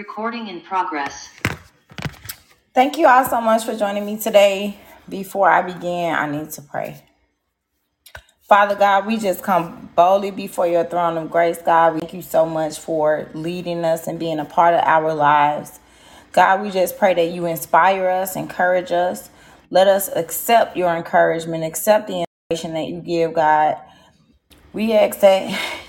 Recording in progress. Thank you all so much for joining me today. Before I begin, I need to pray. Father God, we just come boldly before your throne of grace, God. We thank you so much for leading us and being a part of our lives. God, we just pray that you inspire us, encourage us. Let us accept your encouragement, accept the information that you give, God. We that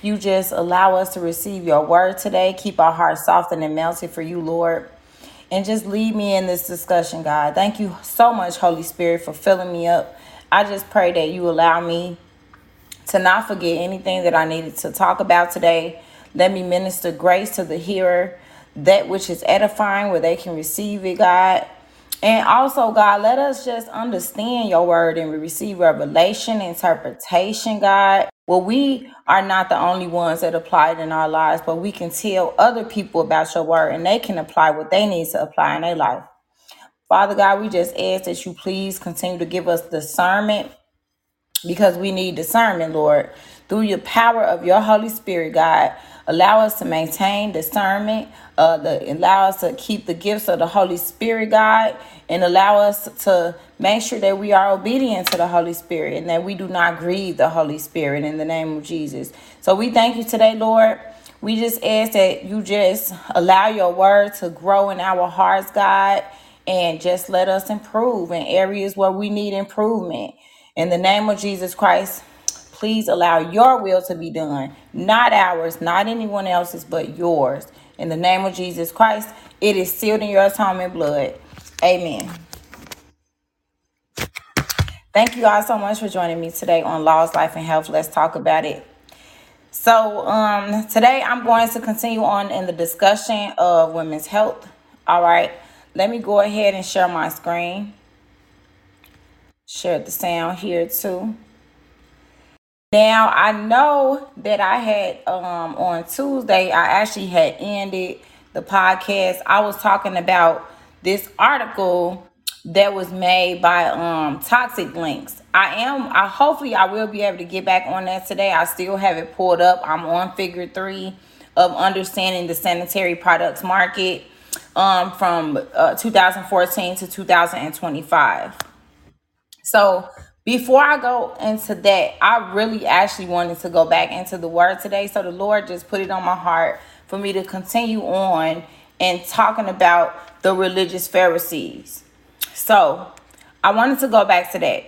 you just allow us to receive your word today. Keep our hearts softened and melted for you, Lord. And just lead me in this discussion, God. Thank you so much, Holy Spirit, for filling me up. I just pray that you allow me to not forget anything that I needed to talk about today. Let me minister grace to the hearer, that which is edifying, where they can receive it, God. And also, God, let us just understand your word and we receive revelation, interpretation, God. Well, we are not the only ones that apply it in our lives, but we can tell other people about your word and they can apply what they need to apply in their life. Father God, we just ask that you please continue to give us discernment because we need discernment, Lord. Through your power of your Holy Spirit, God, allow us to maintain discernment, uh, the, allow us to keep the gifts of the Holy Spirit, God, and allow us to make sure that we are obedient to the Holy Spirit and that we do not grieve the Holy Spirit in the name of Jesus. So we thank you today, Lord. We just ask that you just allow your word to grow in our hearts, God, and just let us improve in areas where we need improvement. In the name of Jesus Christ, please allow your will to be done, not ours, not anyone else's, but yours. In the name of Jesus Christ, it is sealed in your atonement blood. Amen. Thank you all so much for joining me today on Laws, Life, and Health. Let's talk about it. So, um, today I'm going to continue on in the discussion of women's health. All right, let me go ahead and share my screen. Share the sound here too. Now I know that I had um on Tuesday I actually had ended the podcast. I was talking about this article that was made by um Toxic Links. I am I hopefully I will be able to get back on that today. I still have it pulled up. I'm on figure 3 of understanding the sanitary products market um from uh, 2014 to 2025. So before I go into that, I really actually wanted to go back into the word today. So the Lord just put it on my heart for me to continue on and talking about the religious Pharisees. So I wanted to go back to that.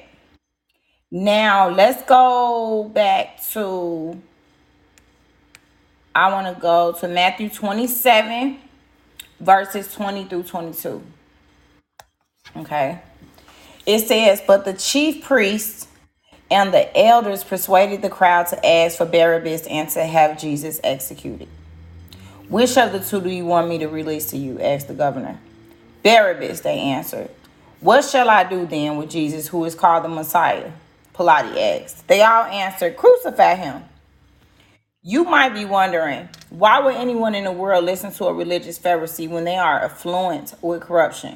Now let's go back to, I want to go to Matthew 27, verses 20 through 22. Okay. It says, But the chief priests and the elders persuaded the crowd to ask for Barabbas and to have Jesus executed. Which of the two do you want me to release to you? asked the governor. Barabbas, they answered. What shall I do then with Jesus, who is called the Messiah? Pilate asked. They all answered, Crucify him. You might be wondering, why would anyone in the world listen to a religious Pharisee when they are affluent with corruption?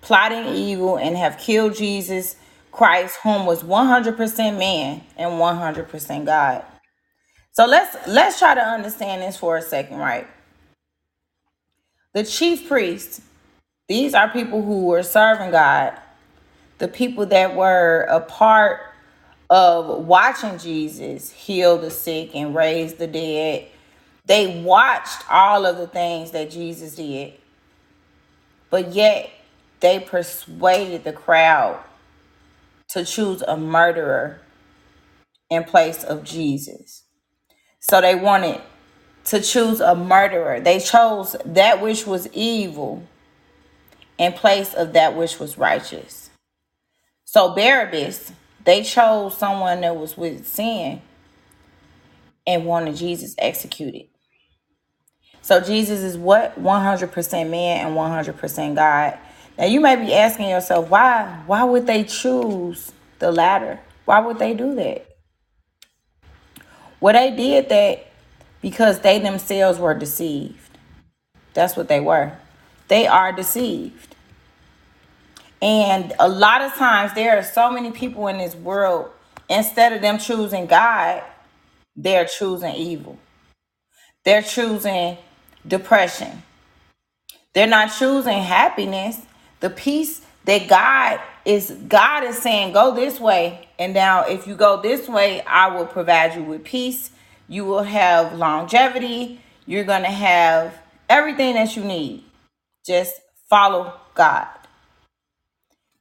Plotting evil and have killed Jesus Christ, whom was 100% man and 100% God. So let's let's try to understand this for a second, right? The chief priests, these are people who were serving God, the people that were a part of watching Jesus heal the sick and raise the dead. They watched all of the things that Jesus did. But yet they persuaded the crowd to choose a murderer in place of Jesus. So they wanted to choose a murderer. They chose that which was evil in place of that which was righteous. So Barabbas, they chose someone that was with sin and wanted Jesus executed. So Jesus is what? 100% man and 100% God. Now you may be asking yourself, why why would they choose the latter? Why would they do that? Well, they did that because they themselves were deceived. That's what they were. They are deceived. And a lot of times there are so many people in this world, instead of them choosing God, they're choosing evil. They're choosing depression. They're not choosing happiness. The peace that God is God is saying, go this way. And now if you go this way, I will provide you with peace. You will have longevity. You're gonna have everything that you need. Just follow God.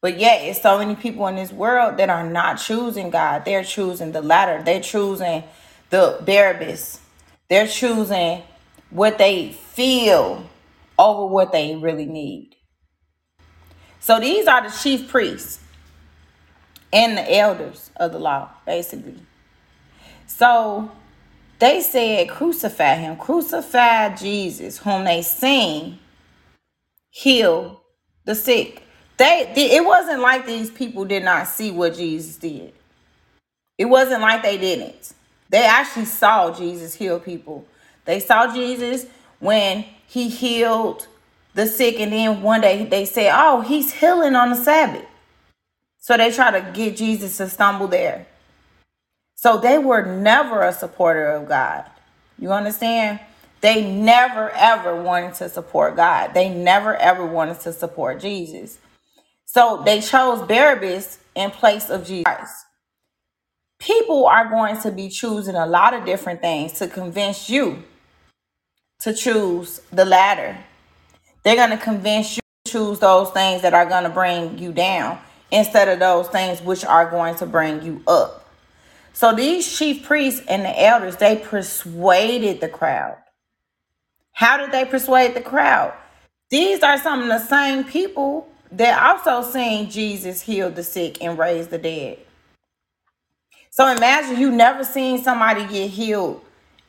But yet, it's so many people in this world that are not choosing God. They're choosing the latter. They're choosing the Barabbas. They're choosing what they feel over what they really need. So these are the chief priests and the elders of the law, basically. So they said, Crucify him, crucify Jesus, whom they sing heal the sick. They, it wasn't like these people did not see what Jesus did. It wasn't like they didn't. They actually saw Jesus heal people. They saw Jesus when he healed the sick, and then one day they say, Oh, he's healing on the Sabbath. So they try to get Jesus to stumble there. So they were never a supporter of God. You understand? They never ever wanted to support God. They never ever wanted to support Jesus. So they chose Barabbas in place of Jesus. People are going to be choosing a lot of different things to convince you to choose the latter. They're going to convince you to choose those things that are going to bring you down instead of those things which are going to bring you up. So these chief priests and the elders, they persuaded the crowd. How did they persuade the crowd? These are some of the same people that also seen Jesus heal the sick and raise the dead. So imagine you never seen somebody get healed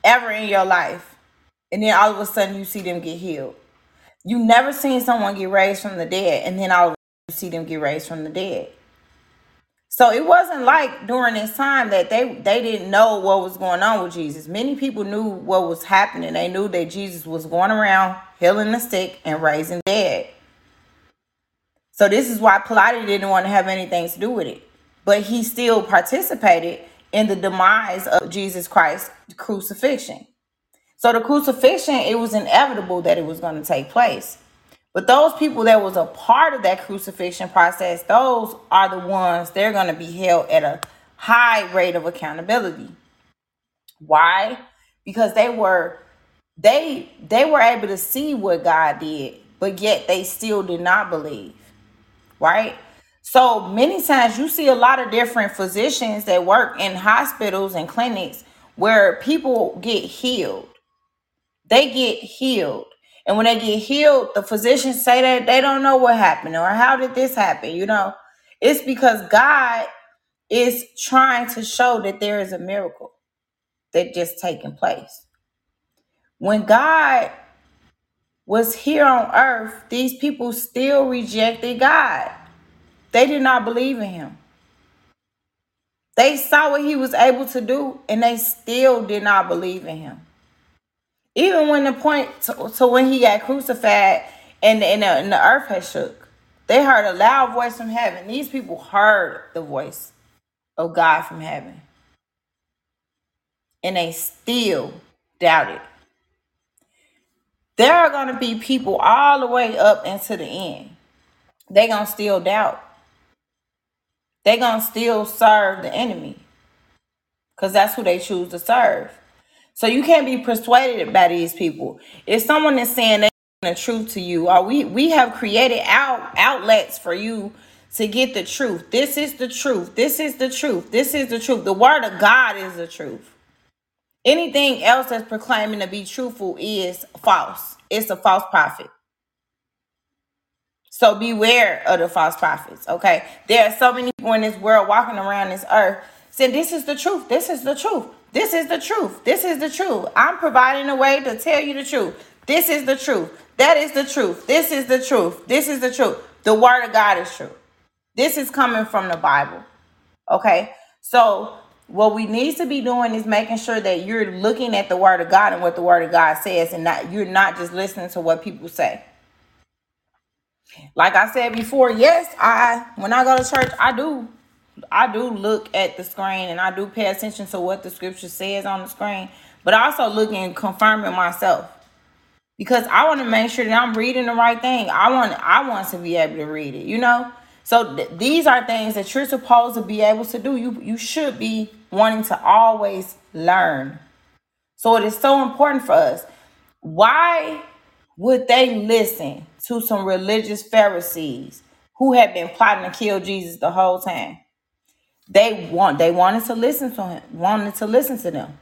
ever in your life, and then all of a sudden you see them get healed. You never seen someone get raised from the dead, and then all of a see them get raised from the dead. So it wasn't like during this time that they they didn't know what was going on with Jesus. Many people knew what was happening. They knew that Jesus was going around healing the sick and raising dead. So this is why Pilate didn't want to have anything to do with it. But he still participated in the demise of Jesus Christ's crucifixion. So the crucifixion, it was inevitable that it was going to take place. But those people that was a part of that crucifixion process, those are the ones they're going to be held at a high rate of accountability. Why? Because they were they they were able to see what God did, but yet they still did not believe. Right? So many times you see a lot of different physicians that work in hospitals and clinics where people get healed they get healed. And when they get healed, the physicians say that they don't know what happened or how did this happen, you know? It's because God is trying to show that there is a miracle that just taken place. When God was here on earth, these people still rejected God. They did not believe in him. They saw what he was able to do and they still did not believe in him. Even when the point to, to when he got crucified and, and, the, and the earth had shook, they heard a loud voice from heaven. These people heard the voice of God from heaven. And they still doubted. There are going to be people all the way up into the end. They're going to still doubt. They're going to still serve the enemy because that's who they choose to serve. So you can't be persuaded by these people. If someone is saying they the truth to you, or we we have created out outlets for you to get the truth. This is the truth. This is the truth. This is the truth. The word of God is the truth. Anything else that's proclaiming to be truthful is false. It's a false prophet. So beware of the false prophets. Okay. There are so many people in this world walking around this earth saying, This is the truth. This is the truth. This is the truth. This is the truth. I'm providing a way to tell you the truth. This is the truth. That is the truth. This is the truth. This is the truth. The word of God is true. This is coming from the Bible. Okay? So, what we need to be doing is making sure that you're looking at the word of God and what the word of God says and not you're not just listening to what people say. Like I said before, yes, I when I go to church, I do I do look at the screen and I do pay attention to what the scripture says on the screen, but I also look and confirming myself. because I want to make sure that I'm reading the right thing. I want I want to be able to read it, you know? So th- these are things that you're supposed to be able to do. You you should be wanting to always learn. So it is so important for us. Why would they listen to some religious Pharisees who had been plotting to kill Jesus the whole time? They want they wanted to listen to him, wanted to listen to them.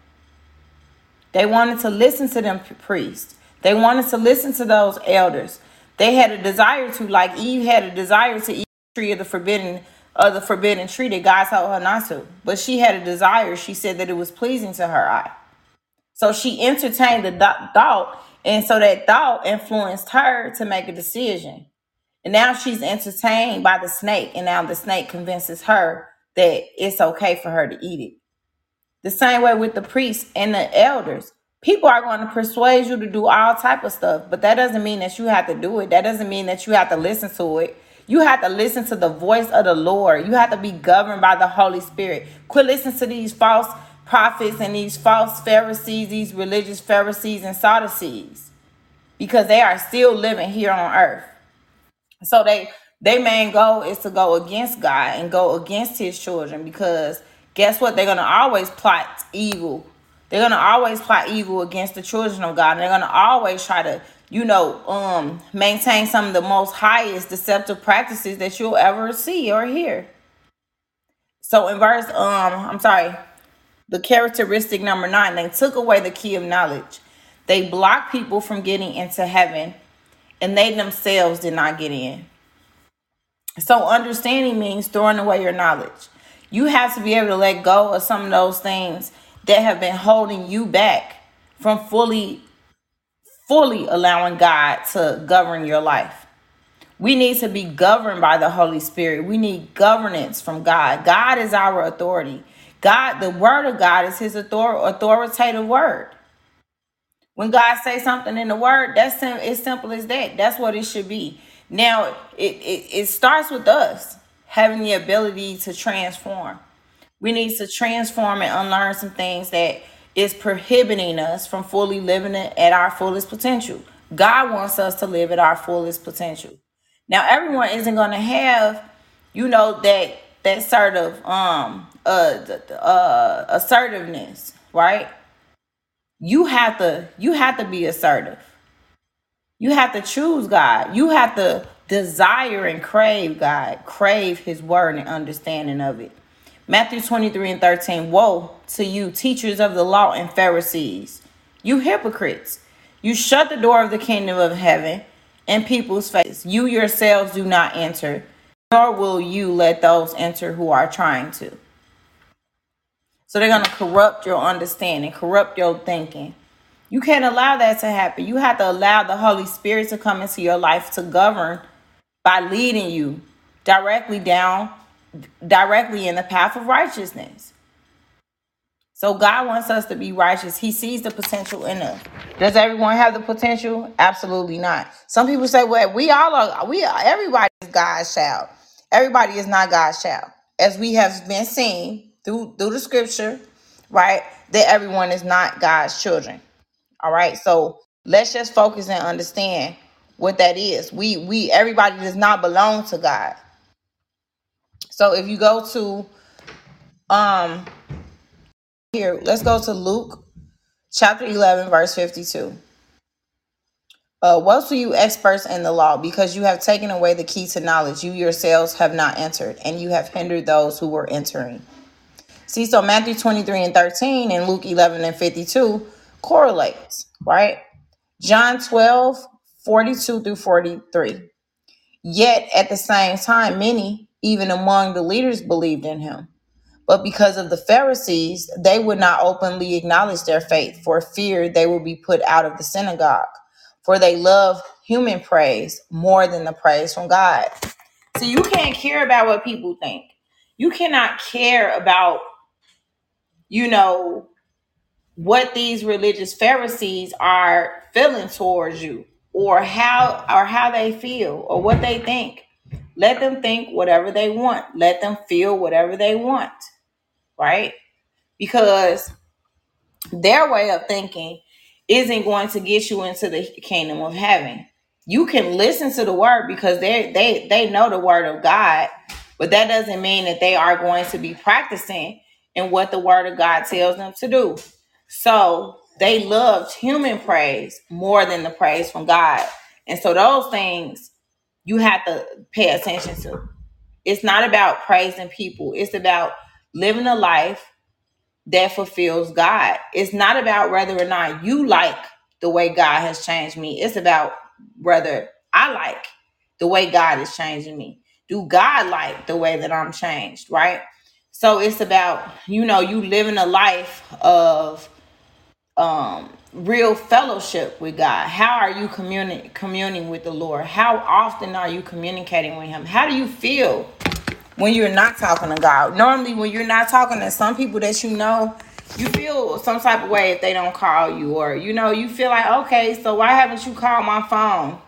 They wanted to listen to them priests. They wanted to listen to those elders. They had a desire to, like Eve had a desire to eat the tree of the forbidden of the forbidden tree that God told her not to. But she had a desire. She said that it was pleasing to her eye. So she entertained the th- thought, and so that thought influenced her to make a decision. And now she's entertained by the snake, and now the snake convinces her that it's okay for her to eat it. The same way with the priests and the elders. People are going to persuade you to do all type of stuff, but that doesn't mean that you have to do it. That doesn't mean that you have to listen to it. You have to listen to the voice of the Lord. You have to be governed by the Holy Spirit. Quit listening to these false prophets and these false Pharisees, these religious Pharisees and Sadducees, because they are still living here on earth. So they their main goal is to go against God and go against his children because guess what? They're gonna always plot evil. They're gonna always plot evil against the children of God. And they're gonna always try to, you know, um, maintain some of the most highest deceptive practices that you'll ever see or hear. So in verse, um, I'm sorry, the characteristic number nine, they took away the key of knowledge. They blocked people from getting into heaven, and they themselves did not get in. So understanding means throwing away your knowledge. You have to be able to let go of some of those things that have been holding you back from fully fully allowing God to govern your life. We need to be governed by the Holy Spirit. We need governance from God. God is our authority. God, the word of God is his author- authoritative word. When God says something in the word, that's sim- it's simple as that. That's what it should be. Now, it, it, it starts with us having the ability to transform. We need to transform and unlearn some things that is prohibiting us from fully living it at our fullest potential. God wants us to live at our fullest potential. Now, everyone isn't going to have, you know, that that sort of um uh, uh assertiveness, right? You have to you have to be assertive. You have to choose God. You have to desire and crave God, crave His word and understanding of it. Matthew 23 and 13 Woe to you, teachers of the law and Pharisees, you hypocrites! You shut the door of the kingdom of heaven in people's face. You yourselves do not enter, nor will you let those enter who are trying to. So they're going to corrupt your understanding, corrupt your thinking. You can't allow that to happen. You have to allow the Holy Spirit to come into your life to govern by leading you directly down, directly in the path of righteousness. So God wants us to be righteous. He sees the potential in us. Does everyone have the potential? Absolutely not. Some people say, "Well, we all are. We are. Everybody is God's child. Everybody is not God's child." As we have been seeing through through the scripture, right? That everyone is not God's children. All right. So let's just focus and understand what that is. We we everybody does not belong to God. So if you go to um here, let's go to Luke chapter 11 verse 52. Uh, woe to you experts in the law, because you have taken away the key to knowledge. You yourselves have not entered, and you have hindered those who were entering. See, so Matthew 23 and 13 and Luke 11 and 52 correlates, right? John 12, 42 through 43. Yet at the same time, many, even among the leaders, believed in him. But because of the Pharisees, they would not openly acknowledge their faith for fear they would be put out of the synagogue. For they love human praise more than the praise from God. So you can't care about what people think. You cannot care about, you know, what these religious Pharisees are feeling towards you or how or how they feel or what they think. Let them think whatever they want. Let them feel whatever they want, right? Because their way of thinking isn't going to get you into the kingdom of heaven. You can listen to the word because they they they know the word of God, but that doesn't mean that they are going to be practicing in what the word of God tells them to do. So they loved human praise more than the praise from God. And so those things you have to pay attention to. It's not about praising people. It's about living a life that fulfills God. It's not about whether or not you like the way God has changed me. It's about whether I like the way God is changing me. Do God like the way that I'm changed, right? So it's about, you know, you living a life of um real fellowship with God. How are you communing communing with the Lord? How often are you communicating with him? How do you feel when you're not talking to God. Normally, when you're not talking to some people that you know, you feel some type of way if they don't call you, or you know, you feel like, okay, so why haven't you called my phone?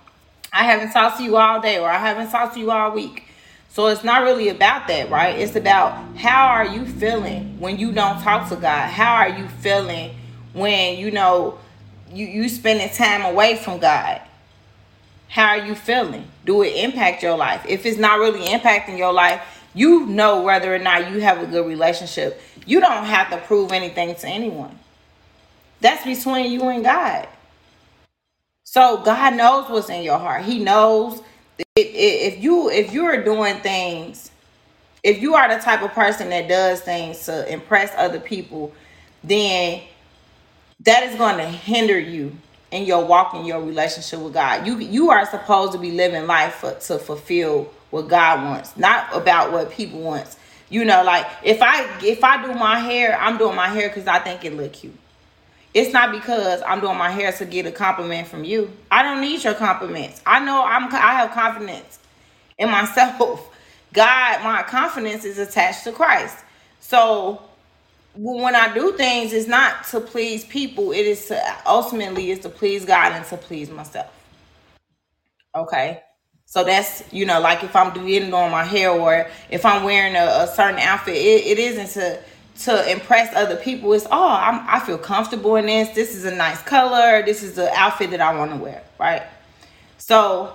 I haven't talked to you all day, or I haven't talked to you all week. So it's not really about that, right? It's about how are you feeling when you don't talk to God? How are you feeling when you know you you spending time away from God? How are you feeling? Do it impact your life? If it's not really impacting your life, you know whether or not you have a good relationship. You don't have to prove anything to anyone. That's between you and God. So God knows what's in your heart. He knows if you if you're doing things, if you are the type of person that does things to impress other people, then that is going to hinder you in your walk in your relationship with God. You you are supposed to be living life for, to fulfill what God wants, not about what people wants. You know, like if I if I do my hair, I'm doing my hair because I think it look cute. It's not because I'm doing my hair to get a compliment from you. I don't need your compliments. I know I'm I have confidence in myself. God, my confidence is attached to Christ. So when I do things, it's not to please people. It is to ultimately is to please God and to please myself. Okay. So that's you know like if I'm doing on my hair or if I'm wearing a, a certain outfit, it, it isn't to to impress other people. It's oh I'm, I feel comfortable in this. This is a nice color. This is the outfit that I want to wear. Right. So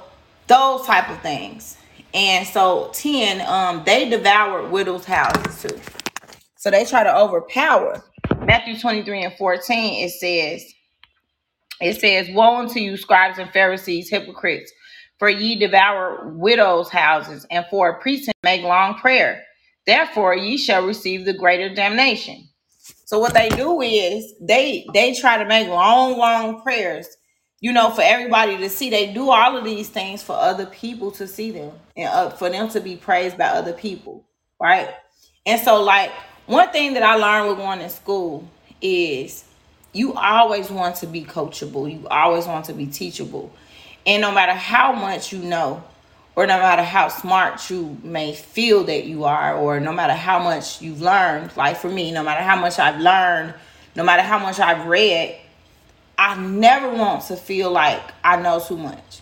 those type of things. And so ten, um, they devoured widows' houses too. So they try to overpower. Matthew 23 and 14, it says, it says, Woe unto you, scribes and Pharisees, hypocrites, for ye devour widows' houses, and for a pretense make long prayer. Therefore ye shall receive the greater damnation. So what they do is they they try to make long, long prayers, you know, for everybody to see. They do all of these things for other people to see them and uh, for them to be praised by other people, right? And so, like one thing that I learned with going to school is you always want to be coachable. You always want to be teachable, and no matter how much you know, or no matter how smart you may feel that you are, or no matter how much you've learned, like for me, no matter how much I've learned, no matter how much I've read, I never want to feel like I know too much.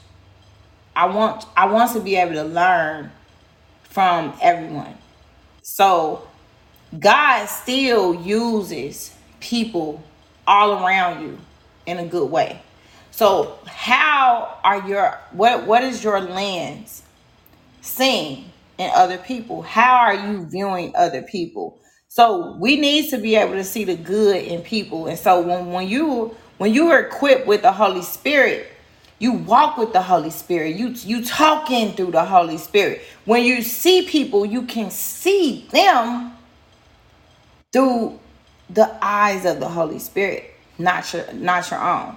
I want I want to be able to learn from everyone. So God still uses people all around you in a good way. So how are your what what is your lens seeing in other people? How are you viewing other people? So we need to be able to see the good in people. And so when when you when you are equipped with the Holy Spirit, you walk with the Holy Spirit. You you talking through the Holy Spirit. When you see people, you can see them through the eyes of the Holy Spirit, not your not your own.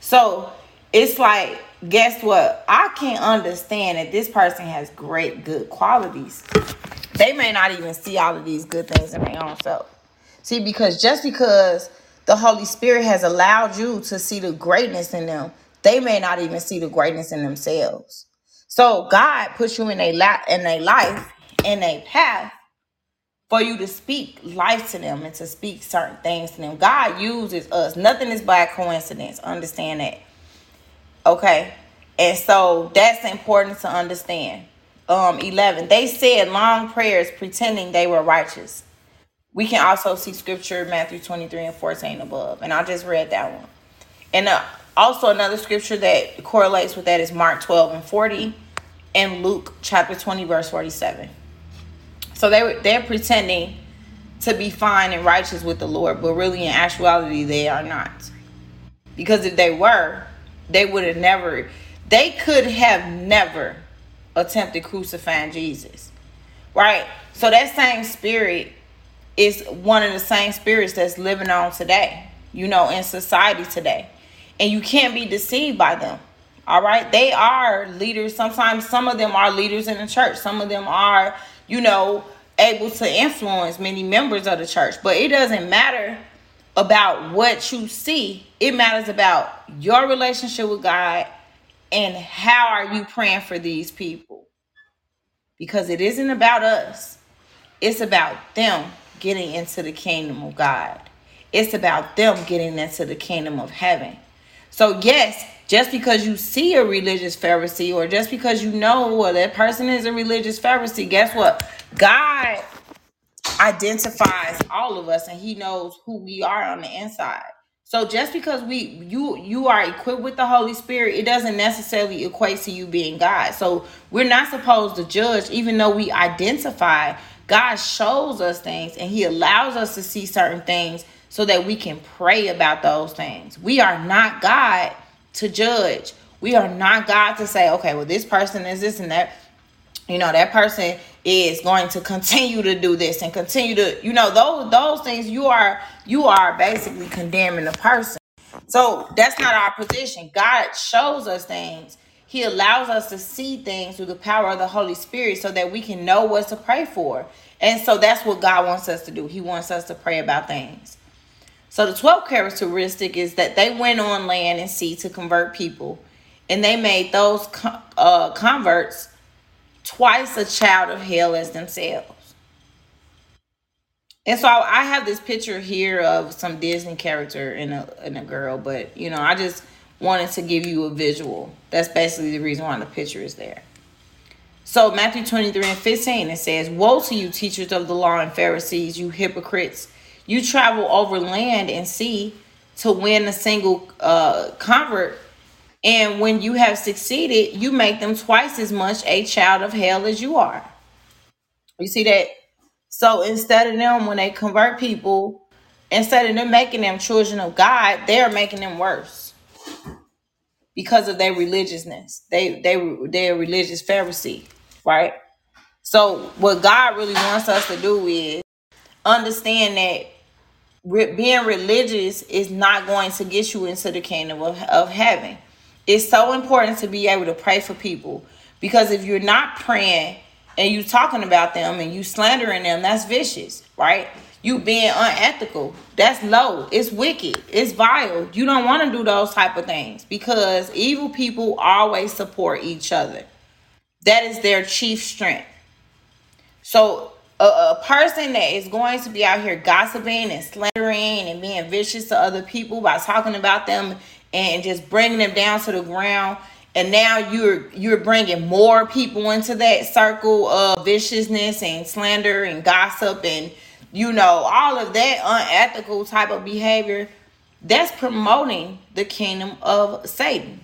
So it's like, guess what? I can't understand that this person has great good qualities. They may not even see all of these good things in their own self. See, because just because the Holy Spirit has allowed you to see the greatness in them, they may not even see the greatness in themselves. So God puts you in a lot in a life in a path for you to speak life to them and to speak certain things to them. God uses us. Nothing is by coincidence. Understand that. Okay. And so that's important to understand. Um, 11. They said long prayers pretending they were righteous. We can also see scripture Matthew 23 and 14 above. And I just read that one. And uh, also another scripture that correlates with that is Mark 12 and 40 and Luke chapter 20 verse 47. So they they're pretending to be fine and righteous with the Lord, but really in actuality they are not. Because if they were, they would have never they could have never attempted crucifying Jesus. Right? So that same spirit is one of the same spirits that's living on today, you know, in society today. And you can't be deceived by them. All right? They are leaders. Sometimes some of them are leaders in the church. Some of them are, you know, able to influence many members of the church. But it doesn't matter about what you see. It matters about your relationship with God and how are you praying for these people? Because it isn't about us. It's about them getting into the kingdom of God. It's about them getting into the kingdom of heaven. So, yes, just because you see a religious Pharisee or just because you know well, that person is a religious Pharisee, guess what? God identifies all of us and he knows who we are on the inside. So just because we you you are equipped with the Holy Spirit, it doesn't necessarily equate to you being God. So we're not supposed to judge even though we identify God shows us things and he allows us to see certain things so that we can pray about those things. We are not God to judge. We are not God to say, okay, well, this person is this and that. You know that person is going to continue to do this and continue to you know those those things you are you are basically condemning the person. So that's not our position. God shows us things. He allows us to see things through the power of the holy spirit so that we can know what to pray for. And so that's what god wants us to do. He wants us to pray about things so the 12th characteristic is that they went on land and sea to convert people and they made those uh, converts twice a child of hell as themselves. And so I have this picture here of some Disney character in a in a girl, but you know, I just wanted to give you a visual. That's basically the reason why the picture is there. So Matthew 23 and 15 it says, Woe to you, teachers of the law and Pharisees, you hypocrites! You travel over land and sea to win a single uh, convert and when you have succeeded, you make them twice as much a child of hell as you are. You see that? So instead of them, when they convert people, instead of them making them children of God, they're making them worse because of their religiousness. They they they're religious Pharisee, right? So what God really wants us to do is understand that re- being religious is not going to get you into the kingdom of, of heaven it's so important to be able to pray for people because if you're not praying and you're talking about them and you slandering them, that's vicious, right? You being unethical, that's low. It's wicked. It's vile. You don't want to do those type of things because evil people always support each other. That is their chief strength. So a, a person that is going to be out here gossiping and slandering and being vicious to other people by talking about them and just bringing them down to the ground. And now you're you're bringing more people into that circle of viciousness and slander and gossip and you know all of that unethical type of behavior that's promoting the kingdom of satan.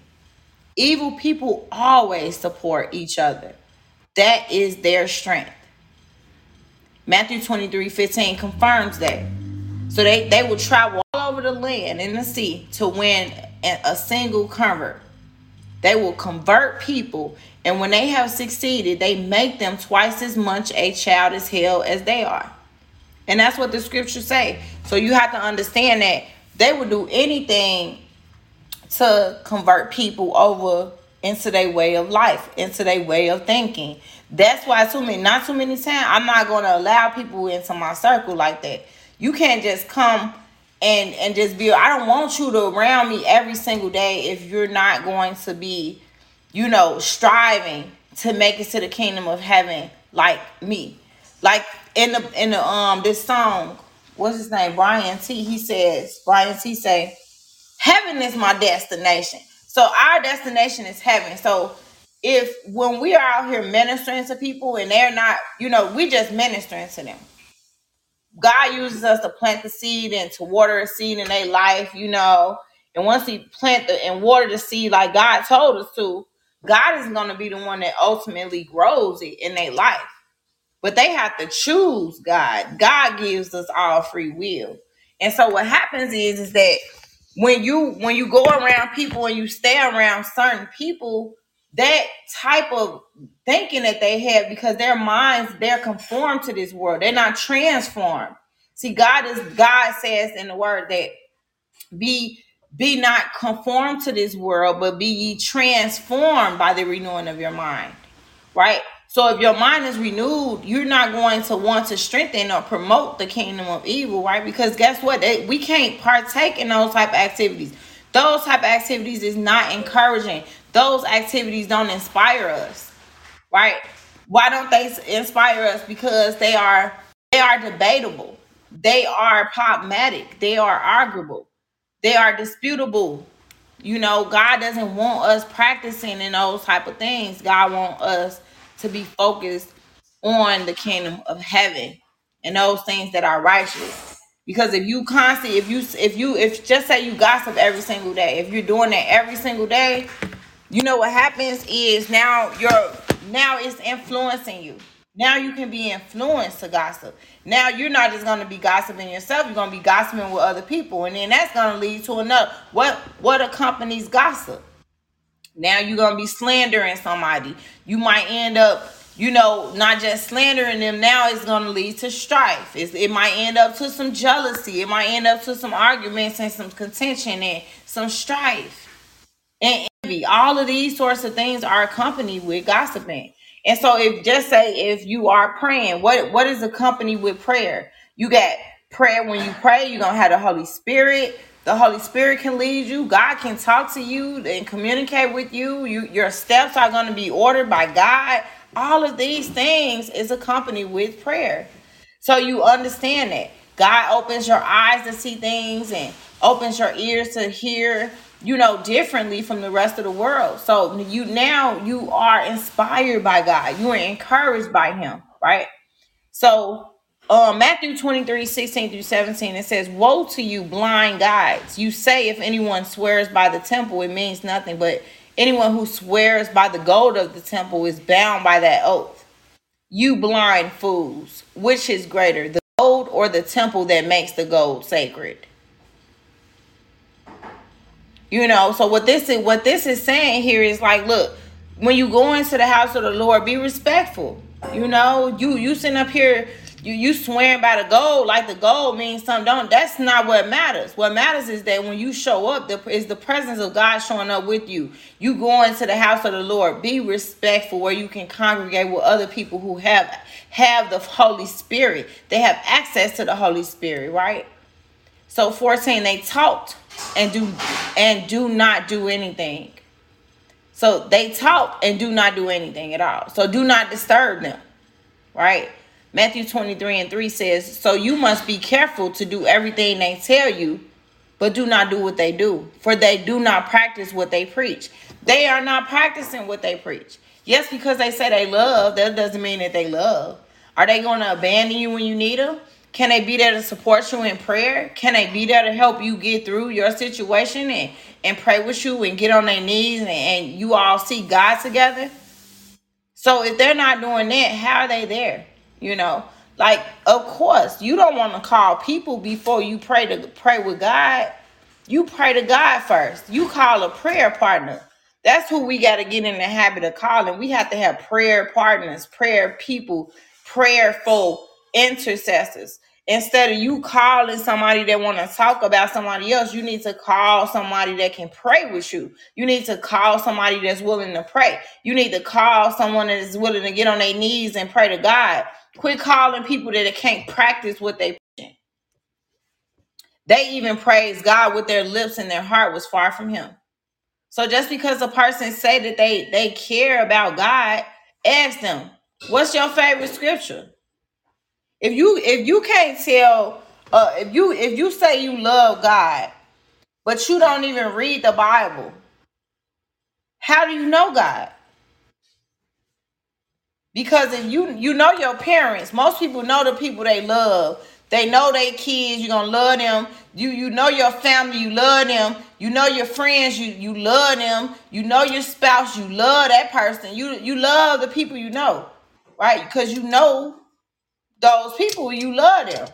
Evil people always support each other. That is their strength matthew 23 15 confirms that so they they will travel all over the land and the sea to win a single convert. They will convert people, and when they have succeeded, they make them twice as much a child as hell as they are. And that's what the scriptures say. So you have to understand that they will do anything to convert people over into their way of life, into their way of thinking. That's why too many, not too many times, I'm not to allow people into my circle like that. You can't just come and and just be I don't want you to around me every single day if you're not going to be, you know, striving to make it to the kingdom of heaven like me. Like in the in the um this song, what's his name? Brian T. He says, Brian T say, Heaven is my destination. So our destination is heaven. So if when we are out here ministering to people and they're not, you know, we just ministering to them God uses us to plant the seed and to water a seed in their life, you know, And once he plant the and water the seed like God told us to, God is gonna be the one that ultimately grows it in their life. But they have to choose God. God gives us all free will. And so what happens is is that when you when you go around people and you stay around certain people, that type of thinking that they have because their minds they're conformed to this world. They're not transformed. See, God is God says in the word that be be not conformed to this world, but be ye transformed by the renewing of your mind right? So if your mind is renewed, you're not going to want to strengthen or promote the kingdom of evil, right? Because guess what? They, we can't partake in those type of activities. Those type of activities is not encouraging. Those activities don't inspire us, right? Why don't they inspire us? Because they are they are debatable. They are problematic. They are arguable. They are disputable. You know, God doesn't want us practicing in those type of things. God wants us to be focused on the kingdom of heaven and those things that are righteous. Because if you constantly, if you, if you, if just say you gossip every single day, if you're doing that every single day, you know what happens is now you're now it's influencing you. Now you can be influenced to gossip. Now you're not just gonna be gossiping yourself, you're gonna be gossiping with other people. And then that's gonna lead to another what what accompanies gossip? Now you're gonna be slandering somebody. You might end up, you know, not just slandering them. Now it's gonna lead to strife. It's, it might end up to some jealousy. It might end up to some arguments and some contention and some strife and. All of these sorts of things are accompanied with gossiping. And so if just say if you are praying, what what is accompanied with prayer? You got prayer when you pray, you're gonna have the Holy Spirit. The Holy Spirit can lead you. God can talk to you and communicate with you. You your steps are gonna be ordered by God. All of these things is accompanied with prayer. So you understand that God opens your eyes to see things and opens your ears to hear, you know, differently from the rest of the world. So you now you are inspired by God. You are encouraged by him, right? So um Matthew 23, 16 through 17, it says, Woe to you, blind guides! You say if anyone swears by the temple, it means nothing, but anyone who swears by the gold of the temple is bound by that oath. You blind fools, which is greater, the gold or the temple that makes the gold sacred? You know, so what this is what this is saying here is like, look, when you go into the house of the Lord, be respectful. You know, you you sitting up here, you you swearing by the gold like the gold means something. Don't that's not what matters. What matters is that when you show up, the is the presence of God showing up with you. You go into the house of the Lord. Be respectful where you can congregate with other people who have have the Holy Spirit. They have access to the Holy Spirit, right? So 14, they talked and do and do not do anything. So they talk and do not do anything at all. So do not disturb them. Right? Matthew 23 and 3 says, So you must be careful to do everything they tell you, but do not do what they do, for they do not practice what they preach. They are not practicing what they preach. Yes, because they say they love, that doesn't mean that they love. Are they going to abandon you when you need them? Can they be there to support you in prayer? Can they be there to help you get through your situation and, and pray with you and get on their knees and, and you all see God together? So if they're not doing that, how are they there? You know, like of course you don't want to call people before you pray to pray with God. You pray to God first. You call a prayer partner. That's who we got to get in the habit of calling. We have to have prayer partners, prayer people, prayerful intercessors. Instead of you calling somebody that want to talk about somebody else, you need to call somebody that can pray with you. You need to call somebody that's willing to pray. You need to call someone that is willing to get on their knees and pray to God. Quit calling people that can't practice what they preaching. They even praise God with their lips and their heart was far from him. So just because a person say that they they care about God, ask them, what's your favorite scripture? If you if you can't tell uh if you if you say you love God, but you don't even read the Bible, how do you know God? Because if you you know your parents, most people know the people they love. They know their kids, you're gonna love them. You you know your family, you love them. You know your friends, you you love them. You know your spouse, you love that person. You you love the people you know, right? Because you know those people, you love them.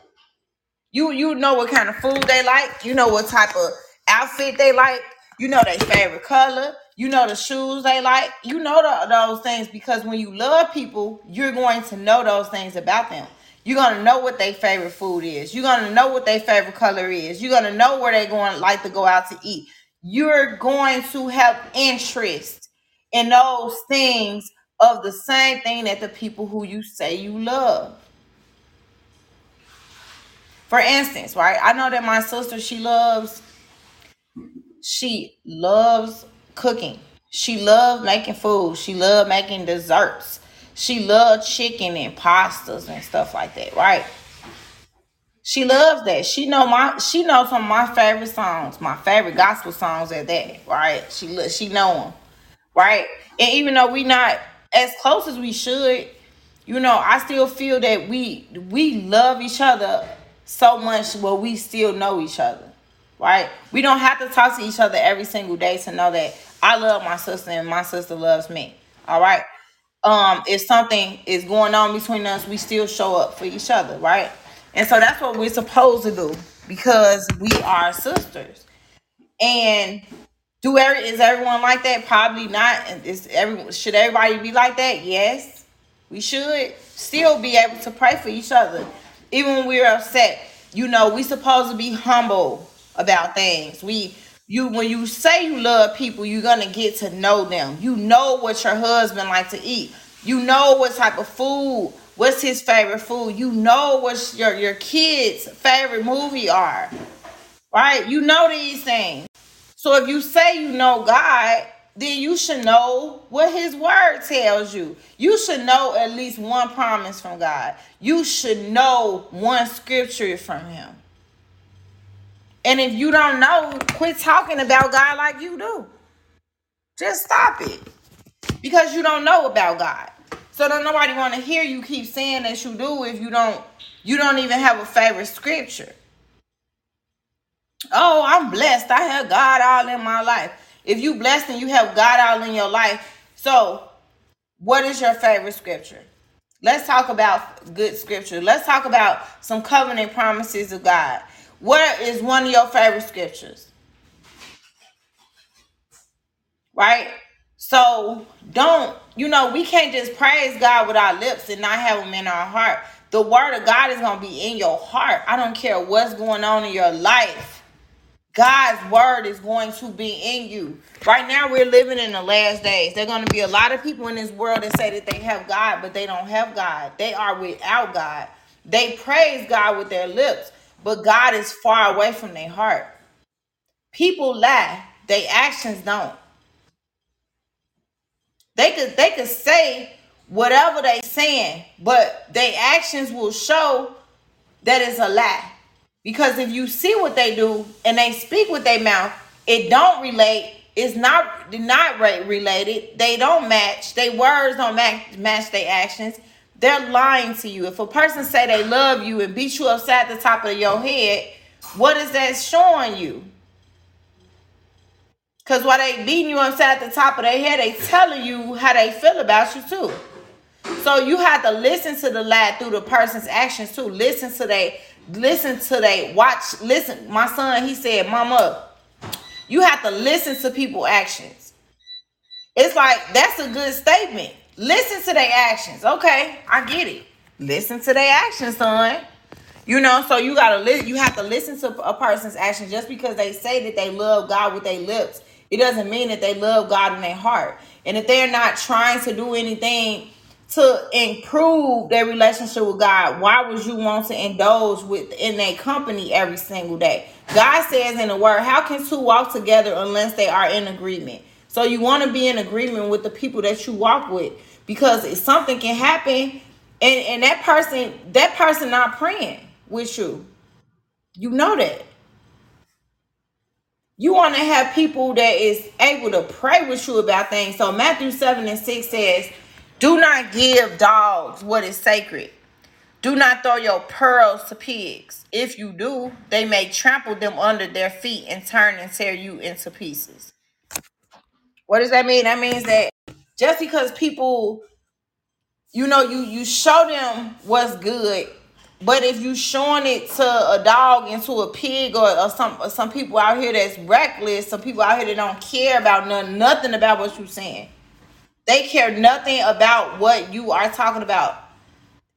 You you know what kind of food they like. You know what type of outfit they like. You know their favorite color. You know the shoes they like. You know those things because when you love people, you're going to know those things about them. You're gonna know what their favorite food is. You're gonna know what their favorite color is. You're gonna know where they're going like to go out to eat. You're going to have interest in those things of the same thing that the people who you say you love. For instance, right? I know that my sister, she loves, she loves cooking. She loves making food. She loves making desserts. She loves chicken and pastas and stuff like that, right? She loves that. She know my she knows some of my favorite songs, my favorite gospel songs at that, right? She look she know them, right? And even though we not as close as we should, you know, I still feel that we we love each other so much where we still know each other, right? We don't have to talk to each other every single day to know that I love my sister and my sister loves me. All right. Um, if something is going on between us, we still show up for each other, right? And so that's what we're supposed to do because we are sisters. And do every is everyone like that? Probably not. Is every should everybody be like that? Yes. We should still be able to pray for each other. Even when we're upset. You know, we supposed to be humble about things. We you when you say you love people, you're gonna get to know them. You know what your husband like to eat. You know what type of food, what's his favorite food. You know what your your kids' favorite movie are. Right? You know these things. So if you say you know God, then you should know what his word tells you. You should know at least one promise from God. You should know one scripture from him. And if you don't know, quit talking about God like you do. Just stop it. Because you don't know about God. So don't nobody want to hear you keep saying that you do if you don't you don't even have a favorite scripture. Oh, I'm blessed. I have God all in my life. If you blessed and you have God all in your life, so what is your favorite scripture? Let's talk about good scripture. Let's talk about some covenant promises of God. What is one of your favorite scriptures? Right? So don't, you know, we can't just praise God with our lips and not have him in our heart. The word of God is going to be in your heart. I don't care what's going on in your life. God's word is going to be in you. Right now, we're living in the last days. There are going to be a lot of people in this world that say that they have God, but they don't have God. They are without God. They praise God with their lips, but God is far away from their heart. People lie, their actions don't. They could they could say whatever they saying, but their actions will show that it's a lie. Because if you see what they do and they speak with their mouth, it don't relate. It's not not related. They don't match. Their words don't match match their actions. They're lying to you. If a person say they love you and beat you upside the top of your head, what is that showing you? Because while they beating you upside the top of their head, they telling you how they feel about you too. So you have to listen to the lie through the person's actions too. Listen to they listen to they watch listen. My son, he said, Mama, you have to listen to people actions. It's like that's a good statement. Listen to their actions. Okay, I get it. Listen to their actions, son. You know, so you gotta li- you have to listen to a person's actions just because they say that they love God with their lips. It doesn't mean that they love God in their heart. And if they're not trying to do anything to improve their relationship with God, why would you want to indulge with in their company every single day? God says in the word, how can two walk together unless they are in agreement? So you want to be in agreement with the people that you walk with because if something can happen and, and that person that person not praying with you. You know that. You want to have people that is able to pray with you about things. So Matthew 7 and 6 says, Do not give dogs what is sacred. Do not throw your pearls to pigs. If you do, they may trample them under their feet and turn and tear you into pieces. What does that mean? That means that just because people, you know, you you show them what's good, but if you showing it to a dog and to a pig or, or some or some people out here that's reckless, some people out here that don't care about none, nothing about what you're saying. They care nothing about what you are talking about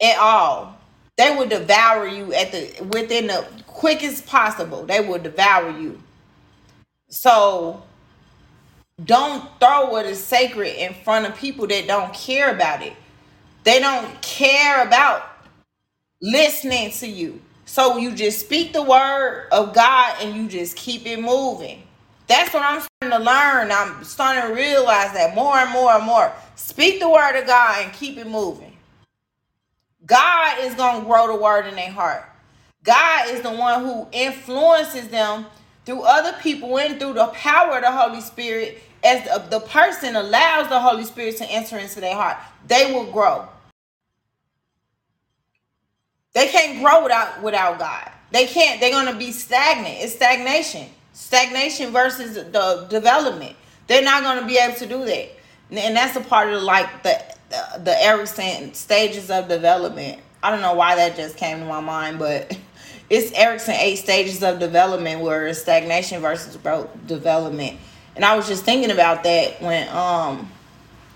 at all. They will devour you at the within the quickest possible. They will devour you. So don't throw what is sacred in front of people that don't care about it. They don't care about listening to you. So you just speak the word of God and you just keep it moving. That's what I'm starting to learn. I'm starting to realize that more and more and more. Speak the word of God and keep it moving. God is going to grow the word in their heart. God is the one who influences them through other people and through the power of the Holy Spirit. As the, the person allows the Holy Spirit to enter into their heart, they will grow. They can't grow without without God. They can't. They're gonna be stagnant. It's stagnation. Stagnation versus the development. They're not gonna be able to do that. And that's a part of like the the, the Erikson stages of development. I don't know why that just came to my mind, but it's Erikson eight stages of development where stagnation versus growth development. And I was just thinking about that when um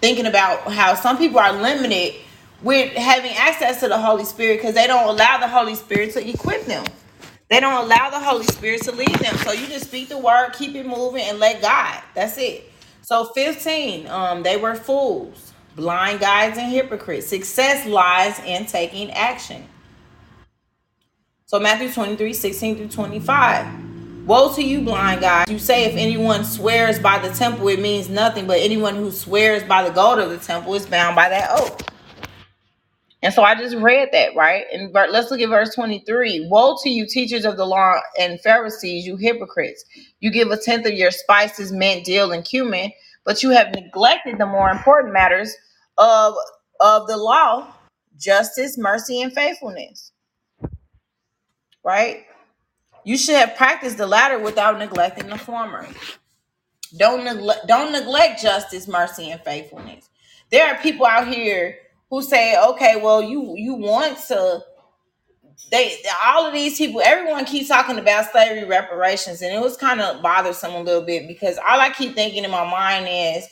thinking about how some people are limited with having access to the Holy Spirit because they don't allow the Holy Spirit to equip them. They don't allow the Holy Spirit to lead them. So you just speak the word, keep it moving, and let God. That's it. So 15, um, they were fools, blind guides, and hypocrites. Success lies in taking action. So Matthew 23, 16 through 25. Woe to you, blind guides. You say if anyone swears by the temple, it means nothing, but anyone who swears by the gold of the temple is bound by that oath. And so I just read that, right? And let's look at verse 23. Woe to you, teachers of the law and Pharisees, you hypocrites. You give a tenth of your spices, mint, dill, and cumin, but you have neglected the more important matters of, of the law justice, mercy, and faithfulness, right? You should have practiced the latter without neglecting the former. Don't don't neglect justice, mercy, and faithfulness. There are people out here who say, okay, well, you you want to they all of these people, everyone keeps talking about slavery reparations, and it was kind of bothersome a little bit because all I keep thinking in my mind is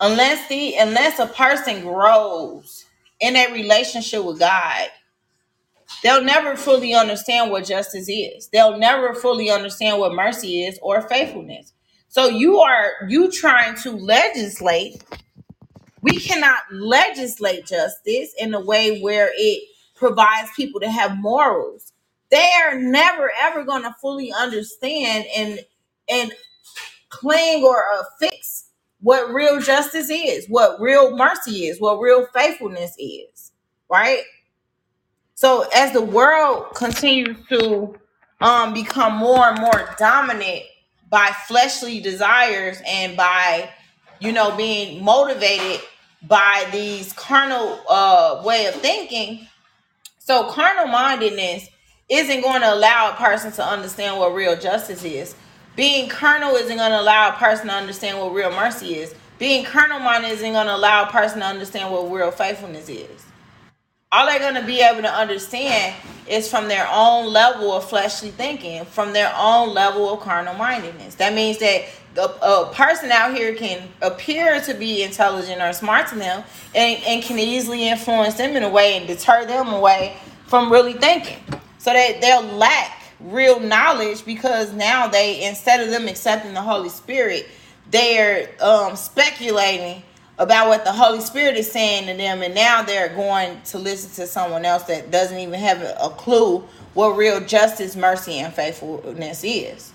unless the unless a person grows in a relationship with God, they'll never fully understand what justice is. They'll never fully understand what mercy is or faithfulness. So you are you trying to legislate we cannot legislate justice in a way where it provides people to have morals. They are never ever going to fully understand and and cling or uh, fix what real justice is, what real mercy is, what real faithfulness is, right? So as the world continues to um become more and more dominant by fleshly desires and by you know being motivated by these carnal uh way of thinking. So carnal mindedness isn't going to allow a person to understand what real justice is. Being carnal isn't going to allow a person to understand what real mercy is. Being carnal minded isn't going to allow a person to understand what real faithfulness is all they're going to be able to understand is from their own level of fleshly thinking, from their own level of carnal mindedness. That means that the, a person out here can appear to be intelligent or smart to them and, and can easily influence them in a way and deter them away from really thinking. So that they'll lack real knowledge because now they, instead of them accepting the Holy Spirit, they're um, speculating about what the Holy Spirit is saying to them, and now they're going to listen to someone else that doesn't even have a clue what real justice, mercy, and faithfulness is.